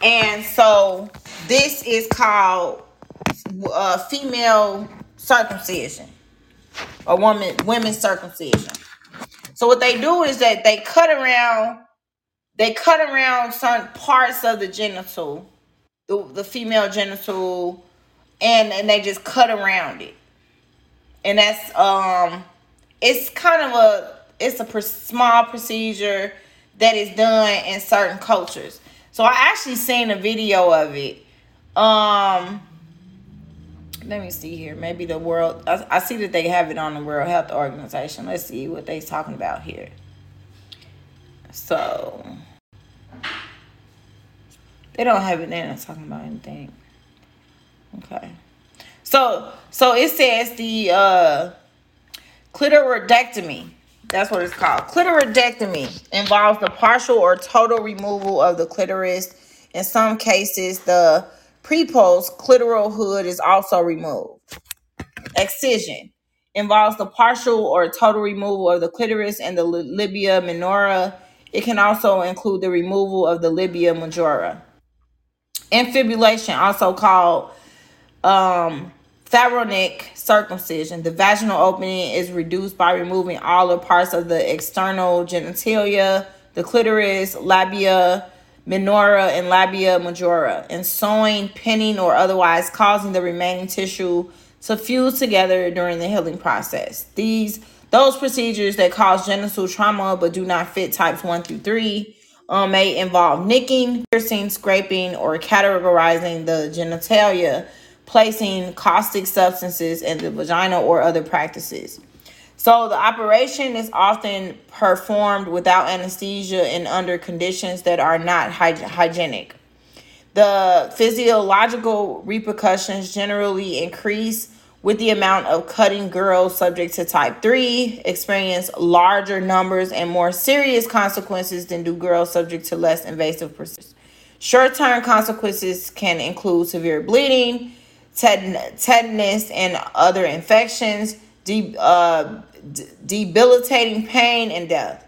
And so this is called uh, female circumcision or woman women's circumcision. So what they do is that they cut around they cut around certain parts of the genital, the, the female genital, and and they just cut around it. And that's um it's kind of a it's a pr- small procedure that is done in certain cultures. So I actually seen a video of it. Um let me see here. Maybe the world I, I see that they have it on the World Health Organization. Let's see what they're talking about here. So they don't have it there. It's talking about anything. Okay. So so it says the uh clitoridectomy. That's what it's called. Clitoridectomy involves the partial or total removal of the clitoris. In some cases, the prepuce clitoral hood is also removed. Excision involves the partial or total removal of the clitoris and the labia minora. It can also include the removal of the labia majora. Infibulation, also called um, pharaonic circumcision. The vaginal opening is reduced by removing all the parts of the external genitalia, the clitoris, labia minora, and labia majora, and sewing, pinning, or otherwise causing the remaining tissue to fuse together during the healing process. These those procedures that cause genital trauma but do not fit types 1 through 3 um, may involve nicking, piercing, scraping, or cauterizing the genitalia, placing caustic substances in the vagina, or other practices. So the operation is often performed without anesthesia and under conditions that are not hy- hygienic. The physiological repercussions generally increase with the amount of cutting girls subject to type 3 experience larger numbers and more serious consequences than do girls subject to less invasive procedures. Short-term consequences can include severe bleeding, tetanus, and other infections, de- uh, d- debilitating pain, and death.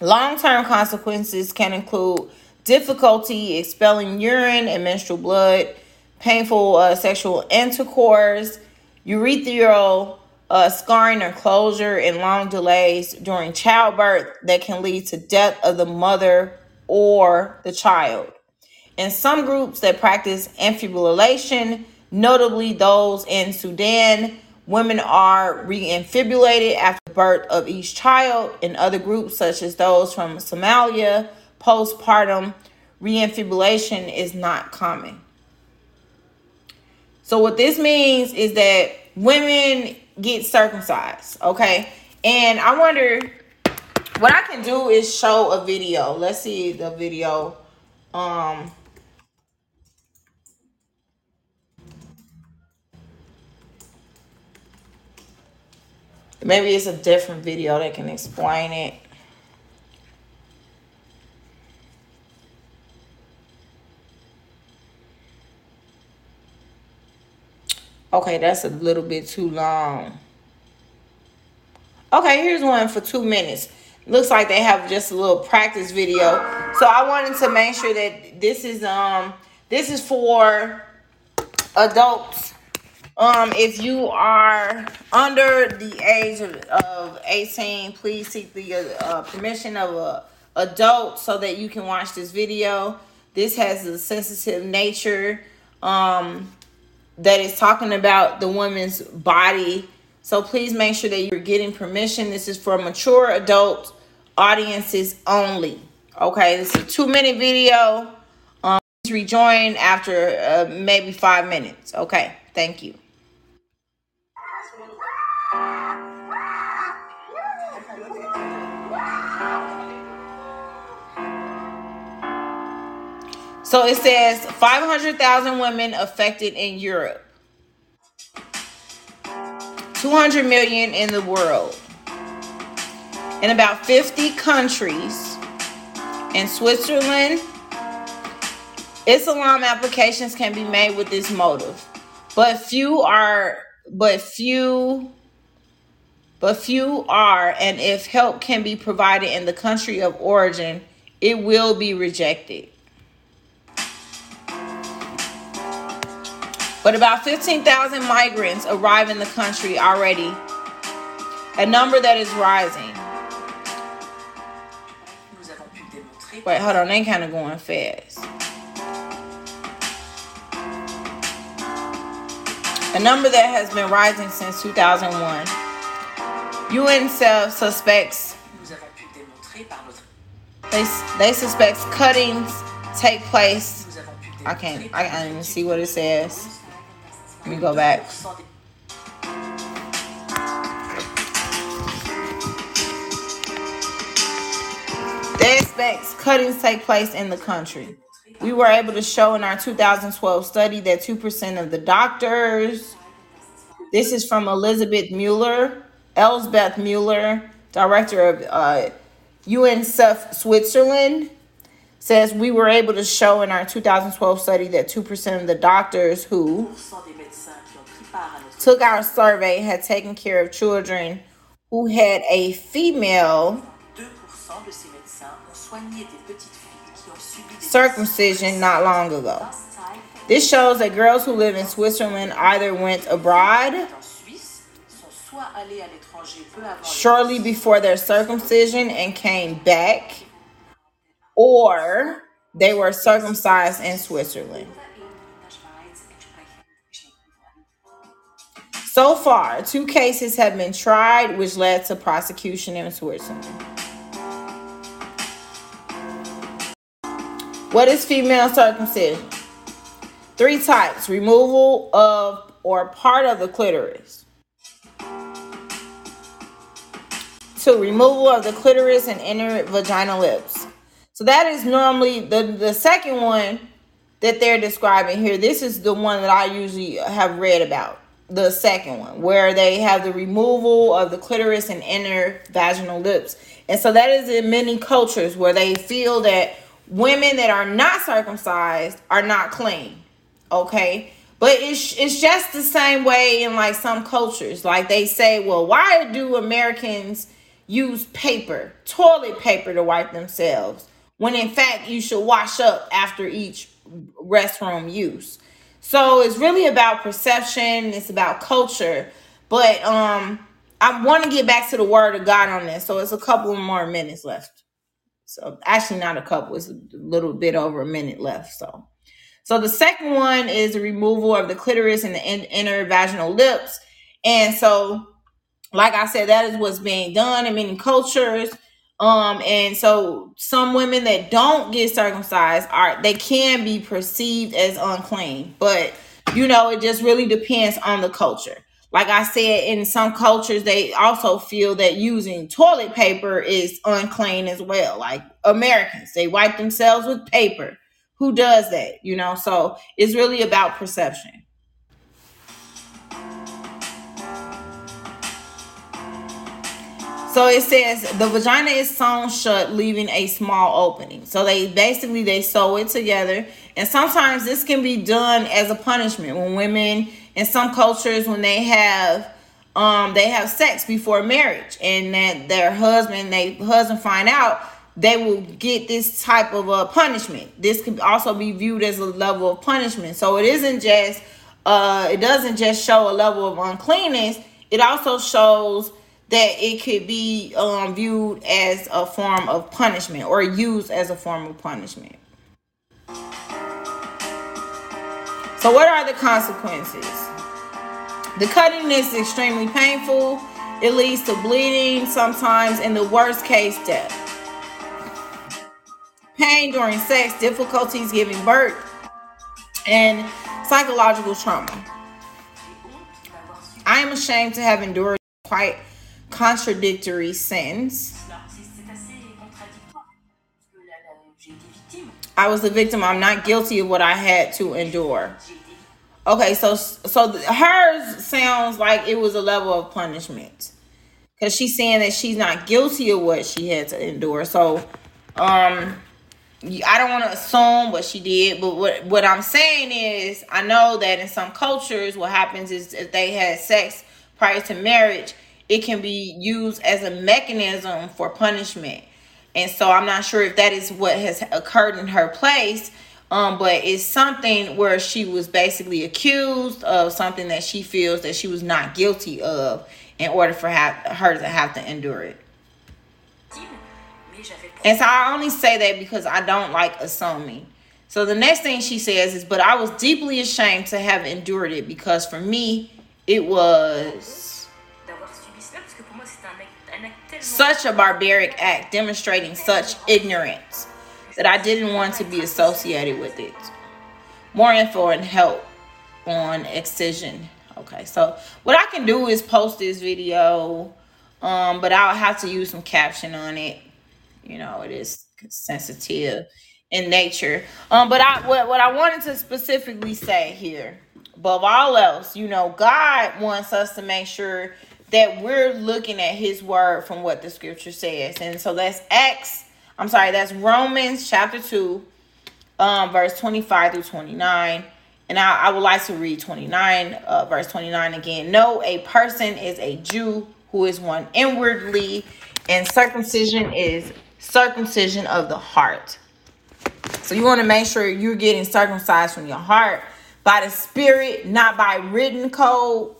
Long-term consequences can include difficulty expelling urine and menstrual blood, painful uh, sexual intercourse, urethral uh, scarring or closure, and long delays during childbirth that can lead to death of the mother or the child. In some groups that practice infibulation, notably those in Sudan, women are reinfibulated after birth of each child. In other groups, such as those from Somalia, postpartum reinfibulation is not common. So what this means is that women get circumcised, okay? And I wonder what I can do is show a video. Let's see the video. Um maybe it's a different video that can explain it. Okay, that's a little bit too long. Okay, here's one for two minutes. Looks like they have just a little practice video. So I wanted to make sure that this is um this is for adults. Um, if you are under the age of, of 18, please seek the uh, permission of a adult so that you can watch this video. This has a sensitive nature um, that is talking about the woman's body. So please make sure that you're getting permission. This is for mature adult audiences only. Okay, this is a two minute video. Um, please rejoin after uh, maybe five minutes. Okay, thank you. So it says 500,000 women affected in Europe, 200 million in the world, in about 50 countries. In Switzerland, asylum applications can be made with this motive, but few are, but few, but few are, and if help can be provided in the country of origin, it will be rejected. But about 15,000 migrants arrive in the country already, a number that is rising. Wait, hold on, they kind of going fast. A number that has been rising since 2001. UNICEF suspects they, they suspect cuttings take place. I can't I can't even see what it says. Let me go back. Expect cuttings take place in the country. We were able to show in our 2012 study that 2% of the doctors, this is from Elizabeth Mueller, Elsbeth Mueller, director of uh, UNICEF Switzerland, says we were able to show in our 2012 study that 2% of the doctors who took our survey had taken care of children who had a female circumcision not long ago. This shows that girls who live in Switzerland either went abroad shortly before their circumcision and came back, or they were circumcised in Switzerland. So far, two cases have been tried, which led to prosecution in Switzerland. What is female circumcision? Three types removal of or part of the clitoris. Two, removal of the clitoris and inner vaginal lips. So that is normally the, the second one that they're describing here. This is the one that I usually have read about the second one where they have the removal of the clitoris and inner vaginal lips. And so that is in many cultures where they feel that women that are not circumcised are not clean. Okay? But it's it's just the same way in like some cultures. Like they say, well, why do Americans use paper, toilet paper to wipe themselves? When in fact you should wash up after each restroom use. So it's really about perception, it's about culture. But um I want to get back to the word of God on this. So it's a couple more minutes left. So actually not a couple, it's a little bit over a minute left. So so the second one is the removal of the clitoris and the in- inner vaginal lips. And so like I said, that is what's being done in many cultures. Um, and so some women that don't get circumcised are they can be perceived as unclean, but you know, it just really depends on the culture. Like I said, in some cultures, they also feel that using toilet paper is unclean as well. Like Americans, they wipe themselves with paper. Who does that? You know, so it's really about perception. So it says the vagina is sewn shut, leaving a small opening. So they basically they sew it together, and sometimes this can be done as a punishment when women in some cultures when they have um they have sex before marriage and that their husband they husband find out they will get this type of a punishment. This could also be viewed as a level of punishment. So it isn't just uh it doesn't just show a level of uncleanness, it also shows that it could be um, viewed as a form of punishment or used as a form of punishment. So, what are the consequences? The cutting is extremely painful. It leads to bleeding, sometimes in the worst case, death. Pain during sex, difficulties giving birth, and psychological trauma. I am ashamed to have endured quite contradictory sins. I was the victim. I'm not guilty of what I had to endure. Okay, so so hers sounds like it was a level of punishment because she's saying that she's not guilty of what she had to endure. So, um, I don't want to assume what she did, but what what I'm saying is, I know that in some cultures, what happens is if they had sex prior to marriage, it can be used as a mechanism for punishment. And so I'm not sure if that is what has occurred in her place. Um, but it's something where she was basically accused of something that she feels that she was not guilty of in order for her to have to endure it. And so I only say that because I don't like assuming. So the next thing she says is, but I was deeply ashamed to have endured it because for me, it was such a barbaric act demonstrating such ignorance that I didn't want to be associated with it. More info and help on excision. Okay, so what I can do is post this video, um, but I'll have to use some caption on it. You know, it is sensitive in nature. Um, but I what, what I wanted to specifically say here, above all else, you know, God wants us to make sure that we're looking at his word from what the scripture says. And so that's Acts I'm sorry, that's Romans chapter 2, um, verse 25 through 29. And I, I would like to read 29, uh, verse 29 again. No, a person is a Jew who is one inwardly, and circumcision is circumcision of the heart. So you want to make sure you're getting circumcised from your heart by the spirit, not by written code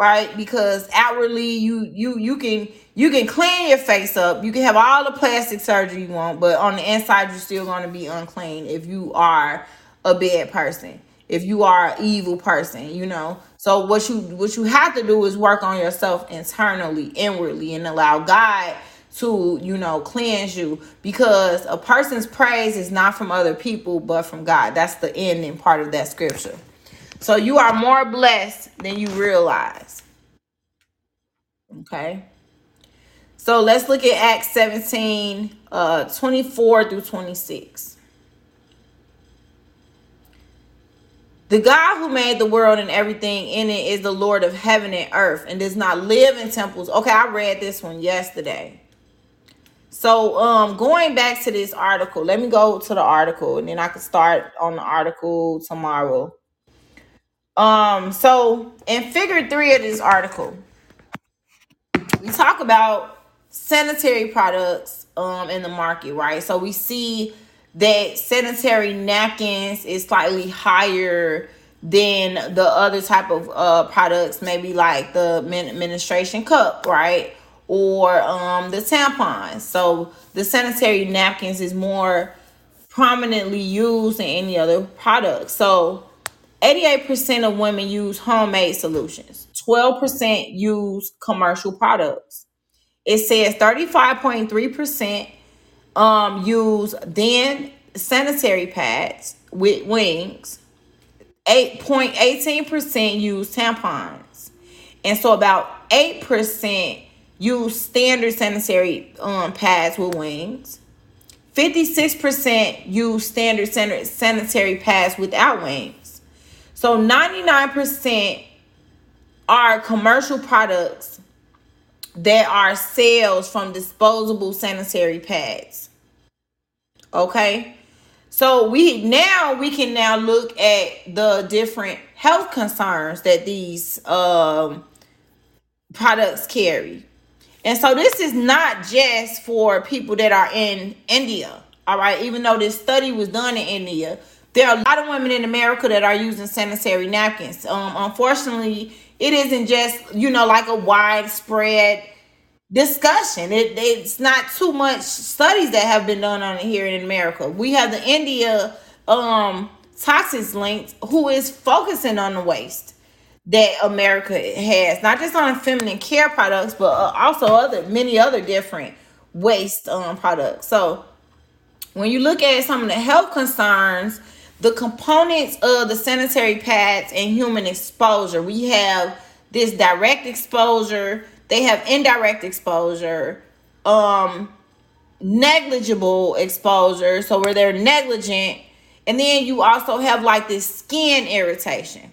right? Because outwardly you you you can you can clean your face up. You can have all the plastic surgery you want, but on the inside you're still going to be unclean if you are a bad person. If you are an evil person, you know. So what you what you have to do is work on yourself internally, inwardly and allow God to, you know, cleanse you because a person's praise is not from other people but from God. That's the ending part of that scripture. So you are more blessed than you realize. Okay. So let's look at Acts 17, uh, 24 through 26. The God who made the world and everything in it is the Lord of heaven and earth and does not live in temples. Okay, I read this one yesterday. So um going back to this article, let me go to the article and then I can start on the article tomorrow. Um, so in figure three of this article, we talk about sanitary products um in the market, right? So we see that sanitary napkins is slightly higher than the other type of uh products, maybe like the menstruation cup, right? Or um the tampons. So the sanitary napkins is more prominently used than any other product. So 88% of women use homemade solutions. 12% use commercial products. It says 35.3% um, use then sanitary pads with wings. 8.18% use tampons. And so about 8% use standard sanitary um, pads with wings. 56% use standard sanitary pads without wings. So 99% are commercial products that are sales from disposable sanitary pads. Okay? So we now we can now look at the different health concerns that these um products carry. And so this is not just for people that are in India. All right, even though this study was done in India, there are a lot of women in America that are using sanitary napkins. Um, unfortunately, it isn't just you know like a widespread discussion. It, it's not too much studies that have been done on it here in America. We have the India um Toxics Link, who is focusing on the waste that America has, not just on feminine care products, but uh, also other many other different waste um, products. So when you look at some of the health concerns, the components of the sanitary pads and human exposure, we have this direct exposure, they have indirect exposure, um, negligible exposure, so where they're negligent, and then you also have like this skin irritation.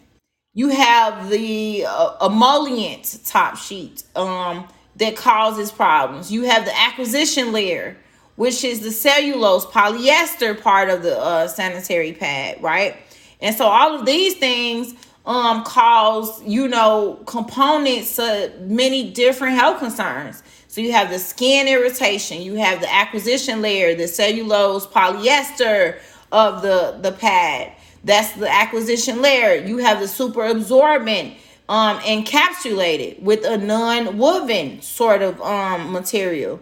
You have the uh, emollient top sheet um, that causes problems. You have the acquisition layer, which is the cellulose polyester part of the uh, sanitary pad, right? And so all of these things um, cause, you know, components to many different health concerns. So you have the skin irritation, you have the acquisition layer, the cellulose polyester of the, the pad. That's the acquisition layer. You have the super absorbent um, encapsulated with a non-woven sort of um, material.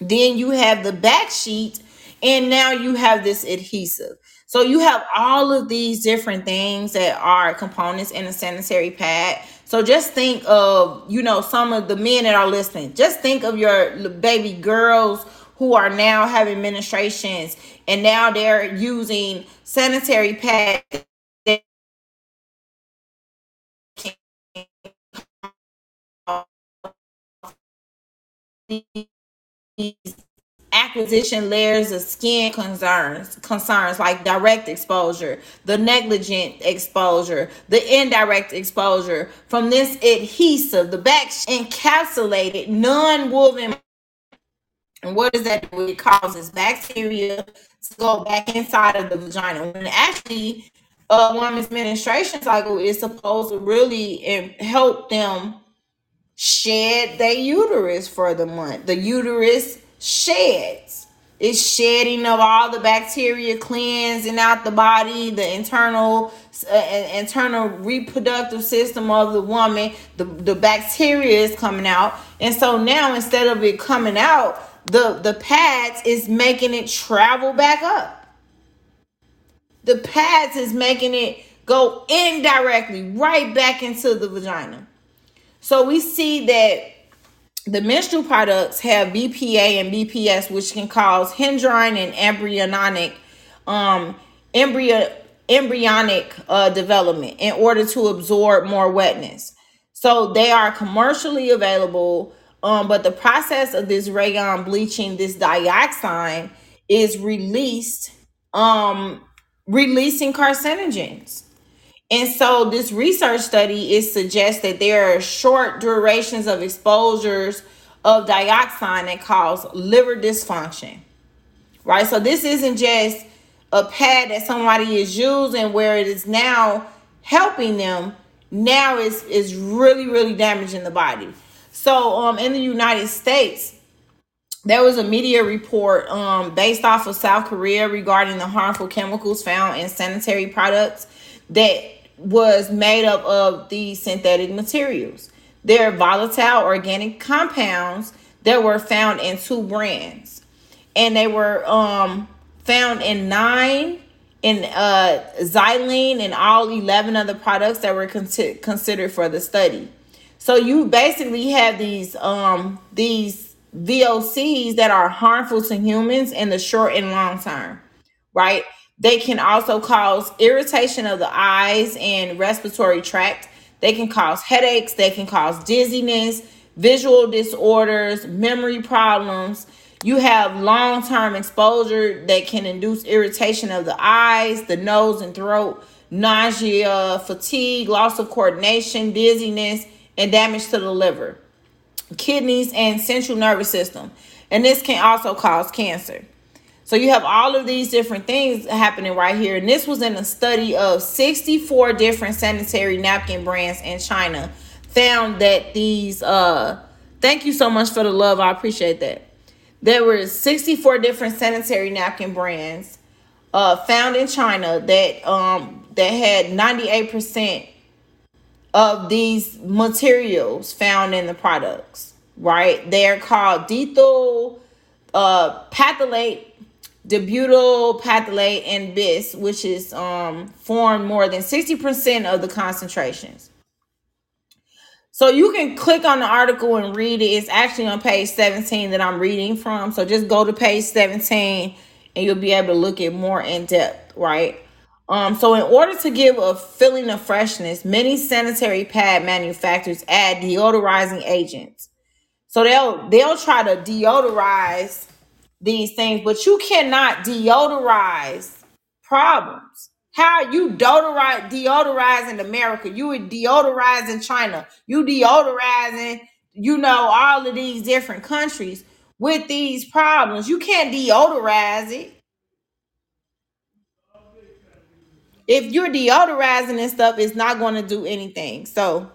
Then you have the back sheet, and now you have this adhesive. So you have all of these different things that are components in a sanitary pad. So just think of, you know, some of the men that are listening. Just think of your baby girls who are now having menstruations and now they're using sanitary pads these acquisition layers of skin concerns concerns like direct exposure the negligent exposure the indirect exposure from this adhesive the back encapsulated non-woven. And what does that? It causes bacteria to go back inside of the vagina. When actually a woman's menstruation cycle is supposed to really eh, help them shed their uterus for the month the uterus sheds. It's shedding of all the bacteria, cleansing out the body, the internal uh, internal reproductive system of the woman. The the bacteria is coming out, and so now instead of it coming out, the the pads is making it travel back up. The pads is making it go indirectly right back into the vagina. So we see that the menstrual products have BPA and BPS, which can cause hindering and embryonic, um, embryo embryonic uh, development in order to absorb more wetness. So they are commercially available, um, but the process of this rayon bleaching, this dioxin, is released, um, releasing carcinogens. And so this research study is suggests that there are short durations of exposures of dioxin that cause liver dysfunction. Right? So this isn't just a pad that somebody is using where it is now helping them. Now it's is really, really damaging the body. So um in the United States, there was a media report um, based off of South Korea regarding the harmful chemicals found in sanitary products that was made up of these synthetic materials. They're volatile organic compounds that were found in two brands, and they were um, found in nine in uh, xylene and all 11 of the products that were con- considered for the study. So you basically have these um, these VOCs that are harmful to humans in the short and long term, right? They can also cause irritation of the eyes and respiratory tract. They can cause headaches. They can cause dizziness, visual disorders, memory problems. You have long term exposure that can induce irritation of the eyes, the nose, and throat, nausea, fatigue, loss of coordination, dizziness, and damage to the liver, kidneys, and central nervous system. And this can also cause cancer. So you have all of these different things happening right here. And this was in a study of 64 different sanitary napkin brands in China. Found that these uh thank you so much for the love. I appreciate that. There were 64 different sanitary napkin brands uh found in China that um that had 98% of these materials found in the products, right? They're called diethyl uh phthalate dibutyl phthalate and bis, which is um, formed more than 60% of the concentrations. So you can click on the article and read it. It's actually on page 17 that I'm reading from. So just go to page 17 and you'll be able to look at more in depth, right? Um, so in order to give a feeling of freshness, many sanitary pad manufacturers add deodorizing agents. So they'll they'll try to deodorize these things, but you cannot deodorize problems. How you deodorize in America? You would deodorize in China. You deodorizing, you know, all of these different countries with these problems. You can't deodorize it. If you're deodorizing and stuff, it's not going to do anything. So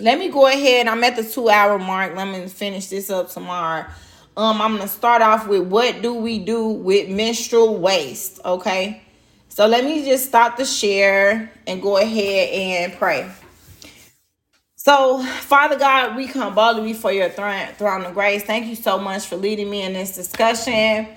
let me go ahead. I'm at the two hour mark. Let me finish this up tomorrow. Um, I'm gonna start off with what do we do with menstrual waste? Okay. So let me just stop the share and go ahead and pray. So, Father God, we come boldly before your throne, throne of grace. Thank you so much for leading me in this discussion.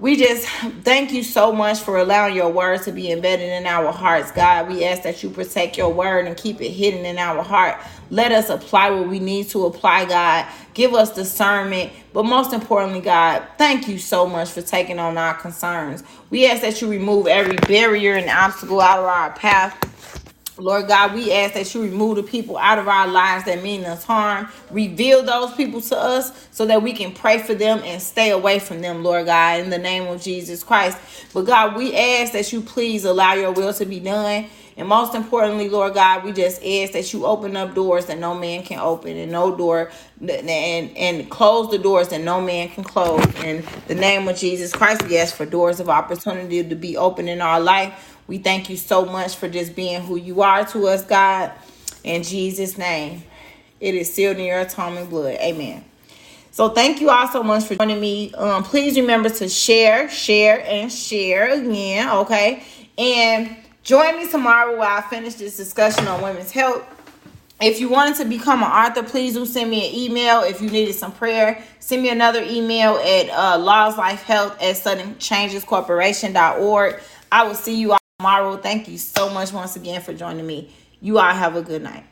We just thank you so much for allowing your word to be embedded in our hearts, God. We ask that you protect your word and keep it hidden in our heart. Let us apply what we need to apply, God. Give us discernment. But most importantly, God, thank you so much for taking on our concerns. We ask that you remove every barrier and obstacle out of our path Lord God, we ask that you remove the people out of our lives that mean us harm. Reveal those people to us so that we can pray for them and stay away from them, Lord God, in the name of Jesus Christ. But God, we ask that you please allow your will to be done. And most importantly, Lord God, we just ask that you open up doors that no man can open and no door and and close the doors that no man can close. In the name of Jesus Christ, we ask for doors of opportunity to be open in our life we thank you so much for just being who you are to us, God. In Jesus' name, it is sealed in your atonement blood. Amen. So thank you all so much for joining me. Um, please remember to share, share, and share again. Okay, and join me tomorrow while I finish this discussion on women's health. If you wanted to become an author, please do send me an email. If you needed some prayer, send me another email at uh, lawslifehealth at suddenchangescorporation.org. I will see you all tomorrow. Thank you so much once again for joining me. You all have a good night.